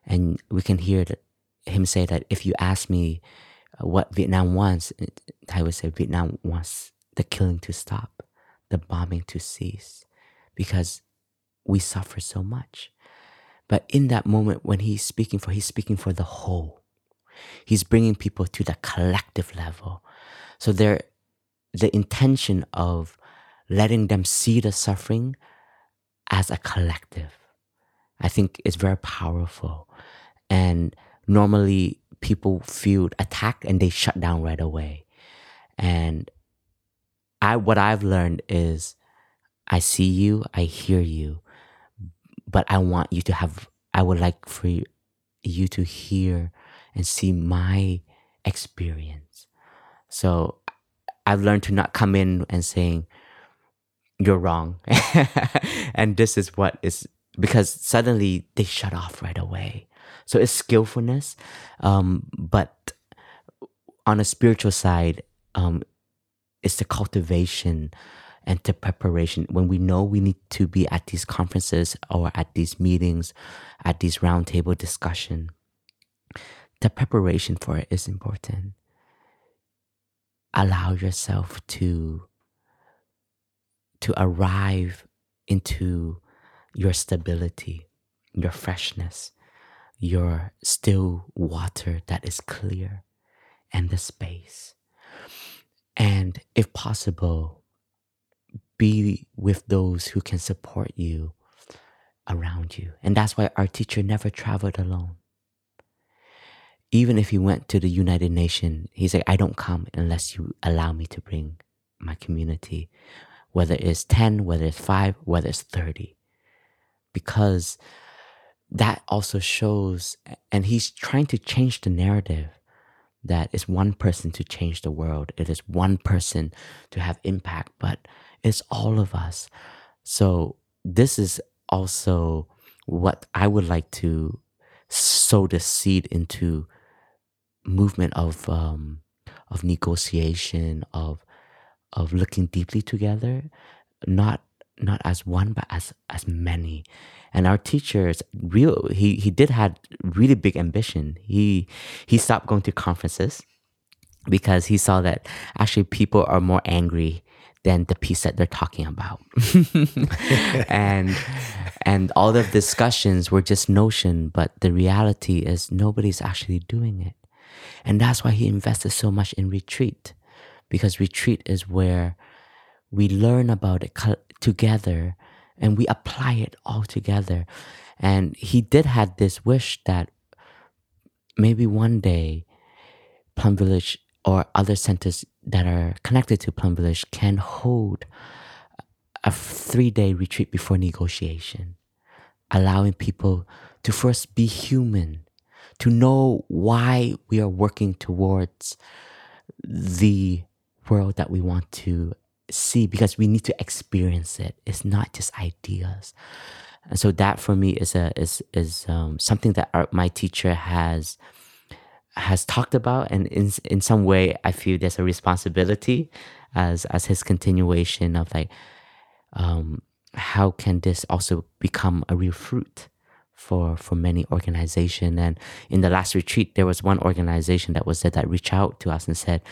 And we can hear that him say that if you ask me uh, what Vietnam wants, Thay would say Vietnam wants the killing to stop, the bombing to cease, because we suffer so much. But in that moment, when he's speaking for, he's speaking for the whole. He's bringing people to the collective level. So there, the intention of letting them see the suffering as a collective, I think is very powerful. And normally people feel attacked and they shut down right away. And I what I've learned is I see you, I hear you, but I want you to have I would like for you, to hear and see my experience. So I've learned to not come in and saying you're wrong. and this is what is because suddenly they shut off right away. So it's skillfulness, um, but on a spiritual side, um, it's the cultivation and the preparation. When we know we need to be at these conferences or at these meetings, at these roundtable discussion, the preparation for it is important. Allow yourself to to arrive into your stability, your freshness, your still water that is clear, and the space. And if possible, be with those who can support you around you. And that's why our teacher never traveled alone. Even if he went to the United Nations, he said, I don't come unless you allow me to bring my community, whether it's 10, whether it's 5, whether it's 30. Because that also shows, and he's trying to change the narrative that it's one person to change the world. It is one person to have impact, but it's all of us. So this is also what I would like to sow the seed into movement of um, of negotiation of of looking deeply together, not not as one but as as many and our teachers real he he did had really big ambition he he stopped going to conferences because he saw that actually people are more angry than the peace that they're talking about and and all the discussions were just notion but the reality is nobody's actually doing it and that's why he invested so much in retreat because retreat is where we learn about it together and we apply it all together. And he did had this wish that maybe one day Plum Village or other centers that are connected to Plum Village can hold a three day retreat before negotiation, allowing people to first be human, to know why we are working towards the world that we want to see because we need to experience it. It's not just ideas. And so that for me is a is is um, something that our, my teacher has has talked about, and in in some way, I feel there's a responsibility as as his continuation of like, um, how can this also become a real fruit for for many organization? And in the last retreat there was one organization that was that reached out to us and said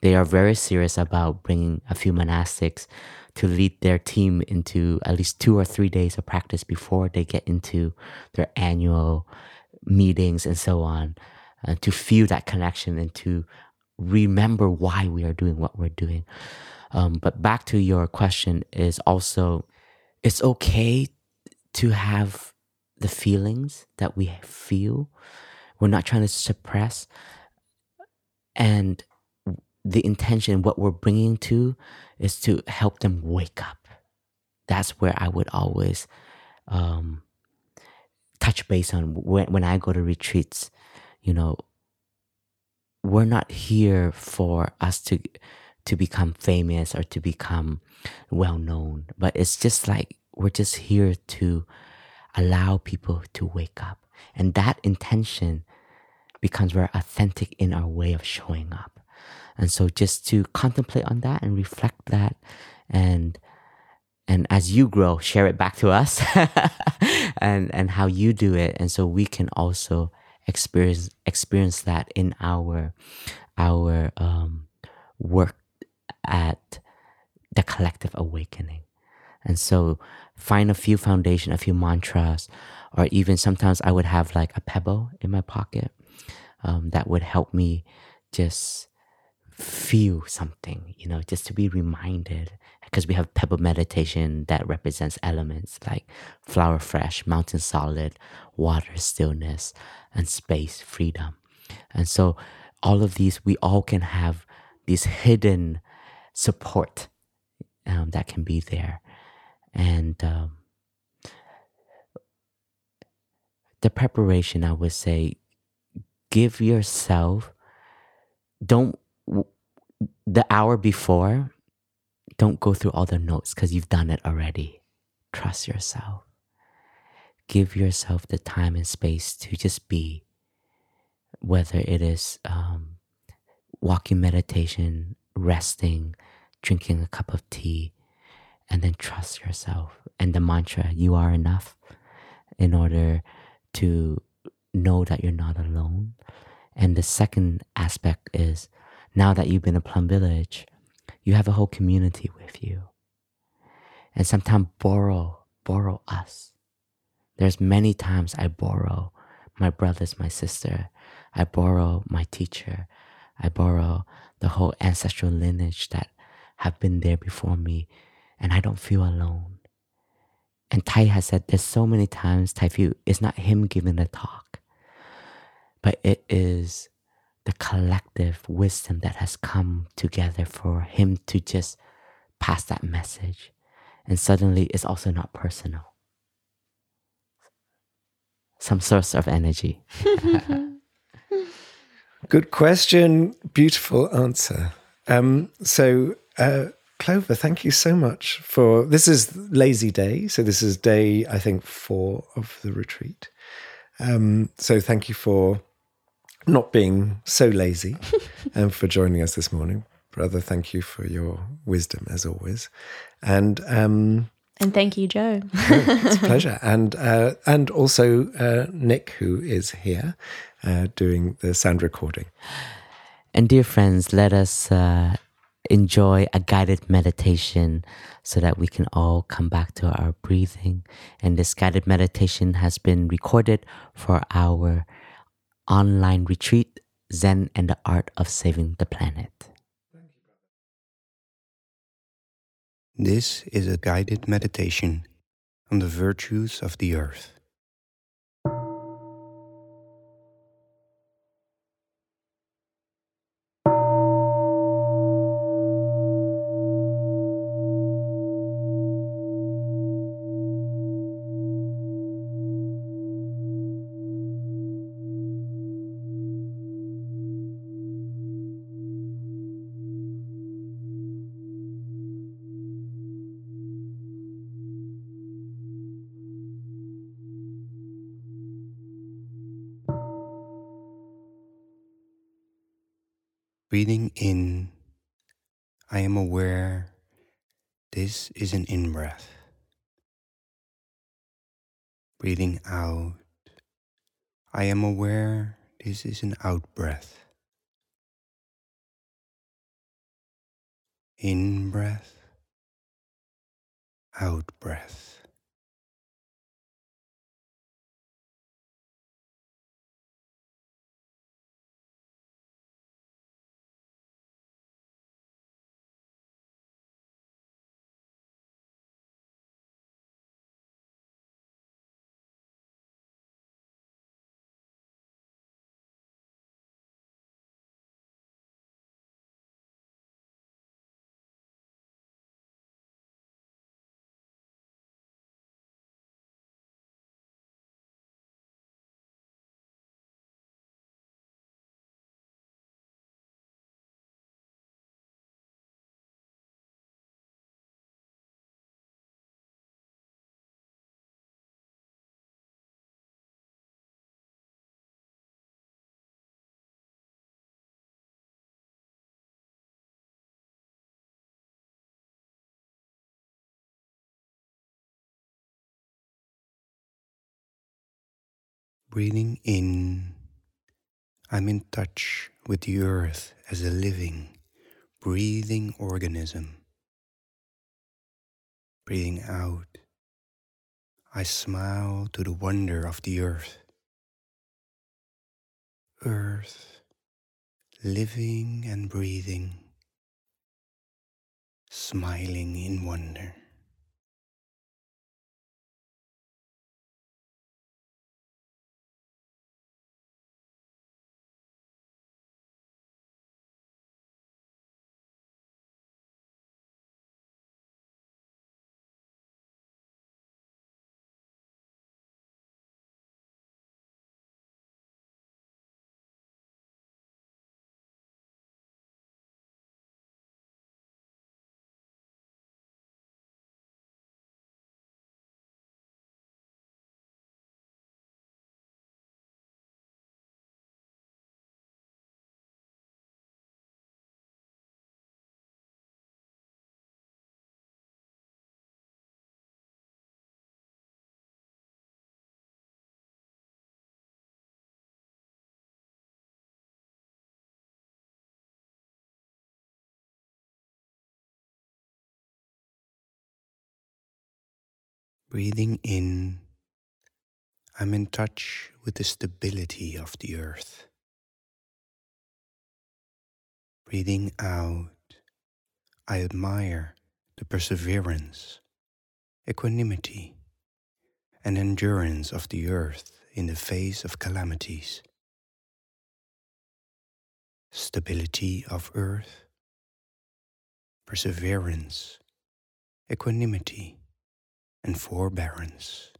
they are very serious about bringing a few monastics to lead their team into at least two or three days of practice before they get into their annual meetings and so on uh, to feel that connection and to remember why we are doing what we're doing um, but back to your question is also it's okay to have the feelings that we feel. We're not trying to suppress. And the intention, what we're bringing to, is to help them wake up. That's where I would always um, touch base on when, when I go to retreats. You know, we're not here for us to to become famous or to become well known, but it's just like we're just here to allow people to wake up. And that intention becomes very authentic in our way of showing up. And so just to contemplate on that and reflect that and and as you grow, share it back to us and and how you do it. And so we can also experience experience that in our our um, work at the collective awakening. And so find a few foundation, a few mantras, or even sometimes I would have like a pebble in my pocket um, that would help me just feel something, you know, just to be reminded. Because we have pebble meditation that represents elements like flower fresh, mountain solid, water stillness, and space freedom. And so all of these, we all can have this hidden support um, that can be there and um, the preparation i would say give yourself don't the hour before don't go through all the notes because you've done it already. Trust yourself. Give yourself the time and space to just be. Whether it is um, walking meditation resting drinking a cup of tea and then trust yourself. And the mantra you are enough in order to know that you're not alone. And the second aspect is now that you've been a plum village you have a whole community with you. And sometimes borrow borrow us. There's many times i borrow my brothers my sister. I borrow my teacher. I borrow the whole ancestral lineage that have been there before me and I don't feel alone. And Thay has said there's so many times Thay feel it's not him giving the talk, but it is the collective wisdom that has come together for him to just pass that message. And suddenly it's also not personal. Some source of energy. Good question. Beautiful answer. Um, so, uh, Clover, thank you so much for this is lazy day. So this is day, I think, four of the retreat. Um, so thank you for not being so lazy and for joining us this morning. Brother, thank you for your wisdom as always. And um, and thank you, Jo. oh, it's a pleasure. And uh, and also uh, Nick, who is here uh, doing the sound recording. And dear friends, let us uh, enjoy a guided meditation so that we can all come back to our breathing. And this guided meditation has been recorded for our online retreat, Zen and the Art of Saving the Planet. This is a guided meditation on the virtues of the earth. This is an in breath. Breathing out, I am aware this is an out breath. In breath, out breath. Breathing in, I'm in touch with the earth as a living, breathing organism. Breathing out, I smile to the wonder of the earth. Earth, living and breathing, smiling in wonder. Breathing in, I'm in touch with the stability of the earth. Breathing out, I admire the perseverance, equanimity, and endurance of the earth in the face of calamities. Stability of earth, perseverance, equanimity, and forbearance.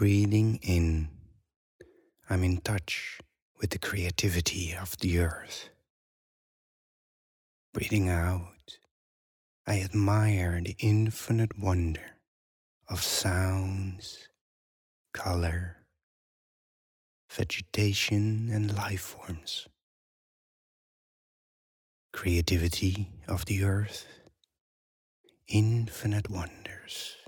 Breathing in, I'm in touch with the creativity of the earth. Breathing out, I admire the infinite wonder of sounds, color, vegetation, and life forms. Creativity of the earth, infinite wonders.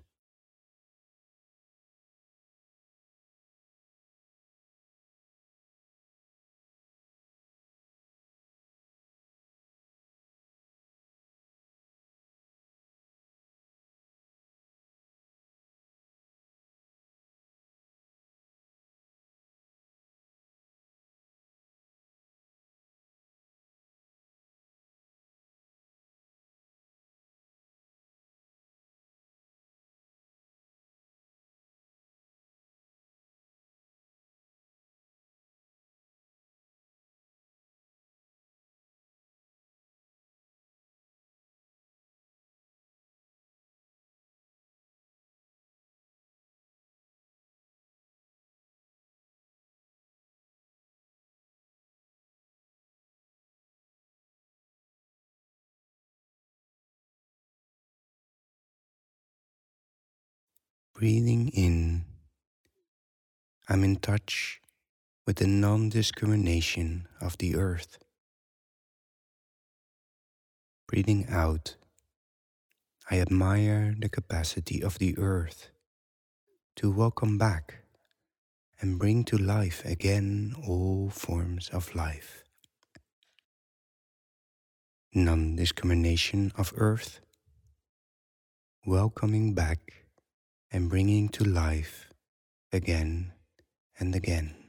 Breathing in, I'm in touch with the non discrimination of the earth. Breathing out, I admire the capacity of the earth to welcome back and bring to life again all forms of life. Non discrimination of earth, welcoming back and bringing to life again and again.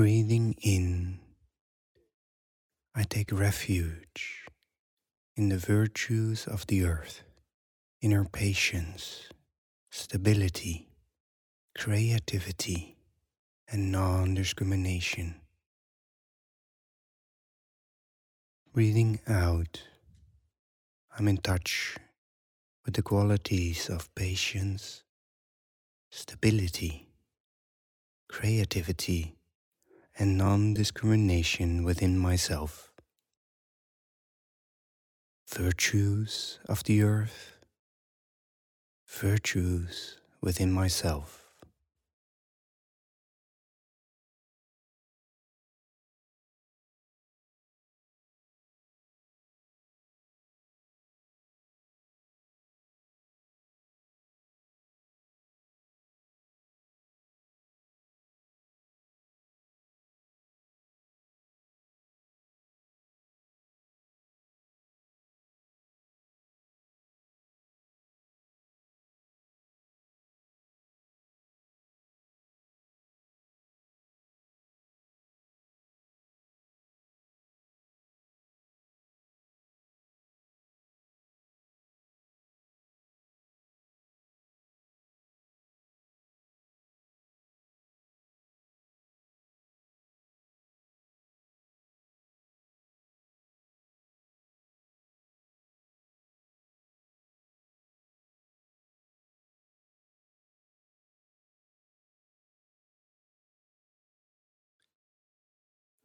Breathing in, I take refuge in the virtues of the earth, inner patience, stability, creativity, and non discrimination. Breathing out, I'm in touch with the qualities of patience, stability, creativity, and non discrimination within myself. Virtues of the earth, virtues within myself.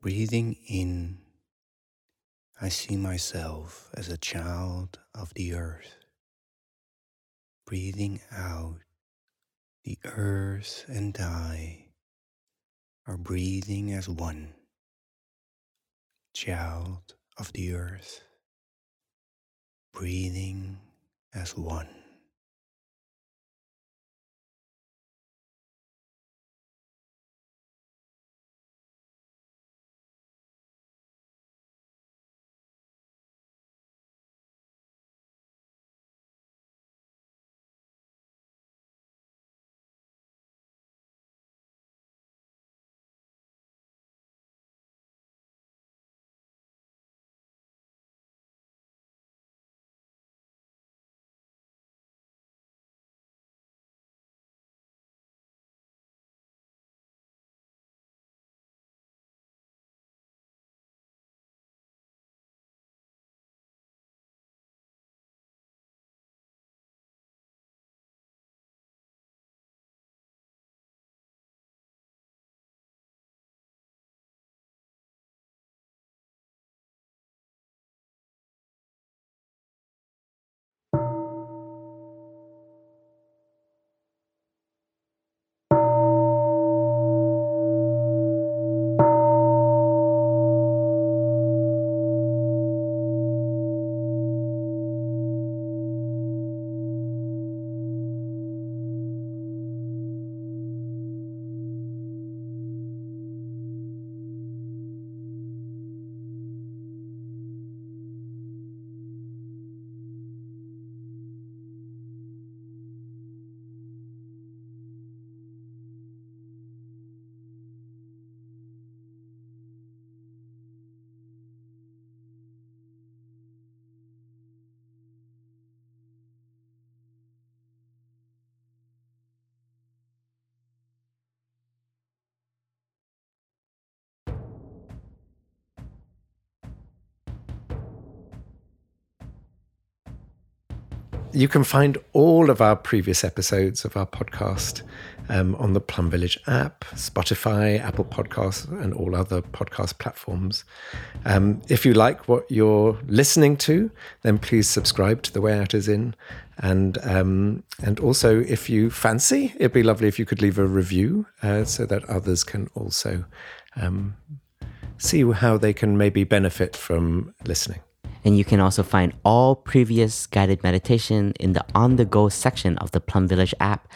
Breathing in, I see myself as a child of the earth. Breathing out, the earth and I are breathing as one, child of the earth, breathing as one. You can find all of our previous episodes of our podcast um, on the Plum Village app, Spotify, Apple Podcasts, and all other podcast platforms. Um, if you like what you're listening to, then please subscribe to The Way Out Is In. And um, and also, if you fancy, it'd be lovely if you could leave a review uh, so that others can also um, see how they can maybe benefit from listening. And you can also find all previous guided meditation in the on the go section of the Plum Village app.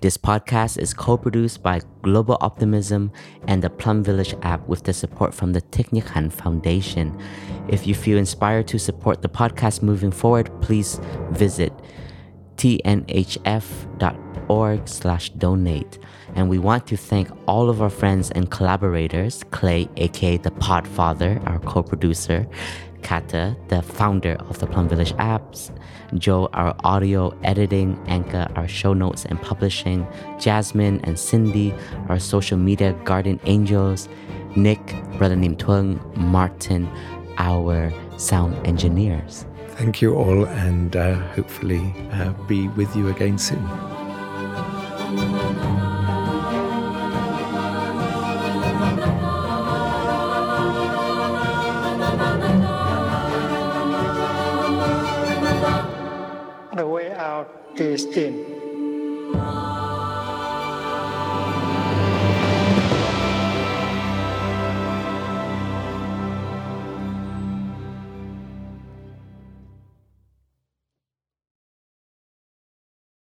This podcast is co produced by Global Optimism and the Plum Village app with the support from the Thich Foundation. If you feel inspired to support the podcast moving forward, please visit tnhf.org slash donate. And we want to thank all of our friends and collaborators, Clay, aka the Podfather, our co-producer, Kata, the founder of the Plum Village apps, Joe, our audio editing, Anka, our show notes and publishing, Jasmine and Cindy, our social media guardian angels, Nick, brother named Twung, Martin, our sound engineers. Thank you all, and uh, hopefully uh, be with you again soon. The way out is in.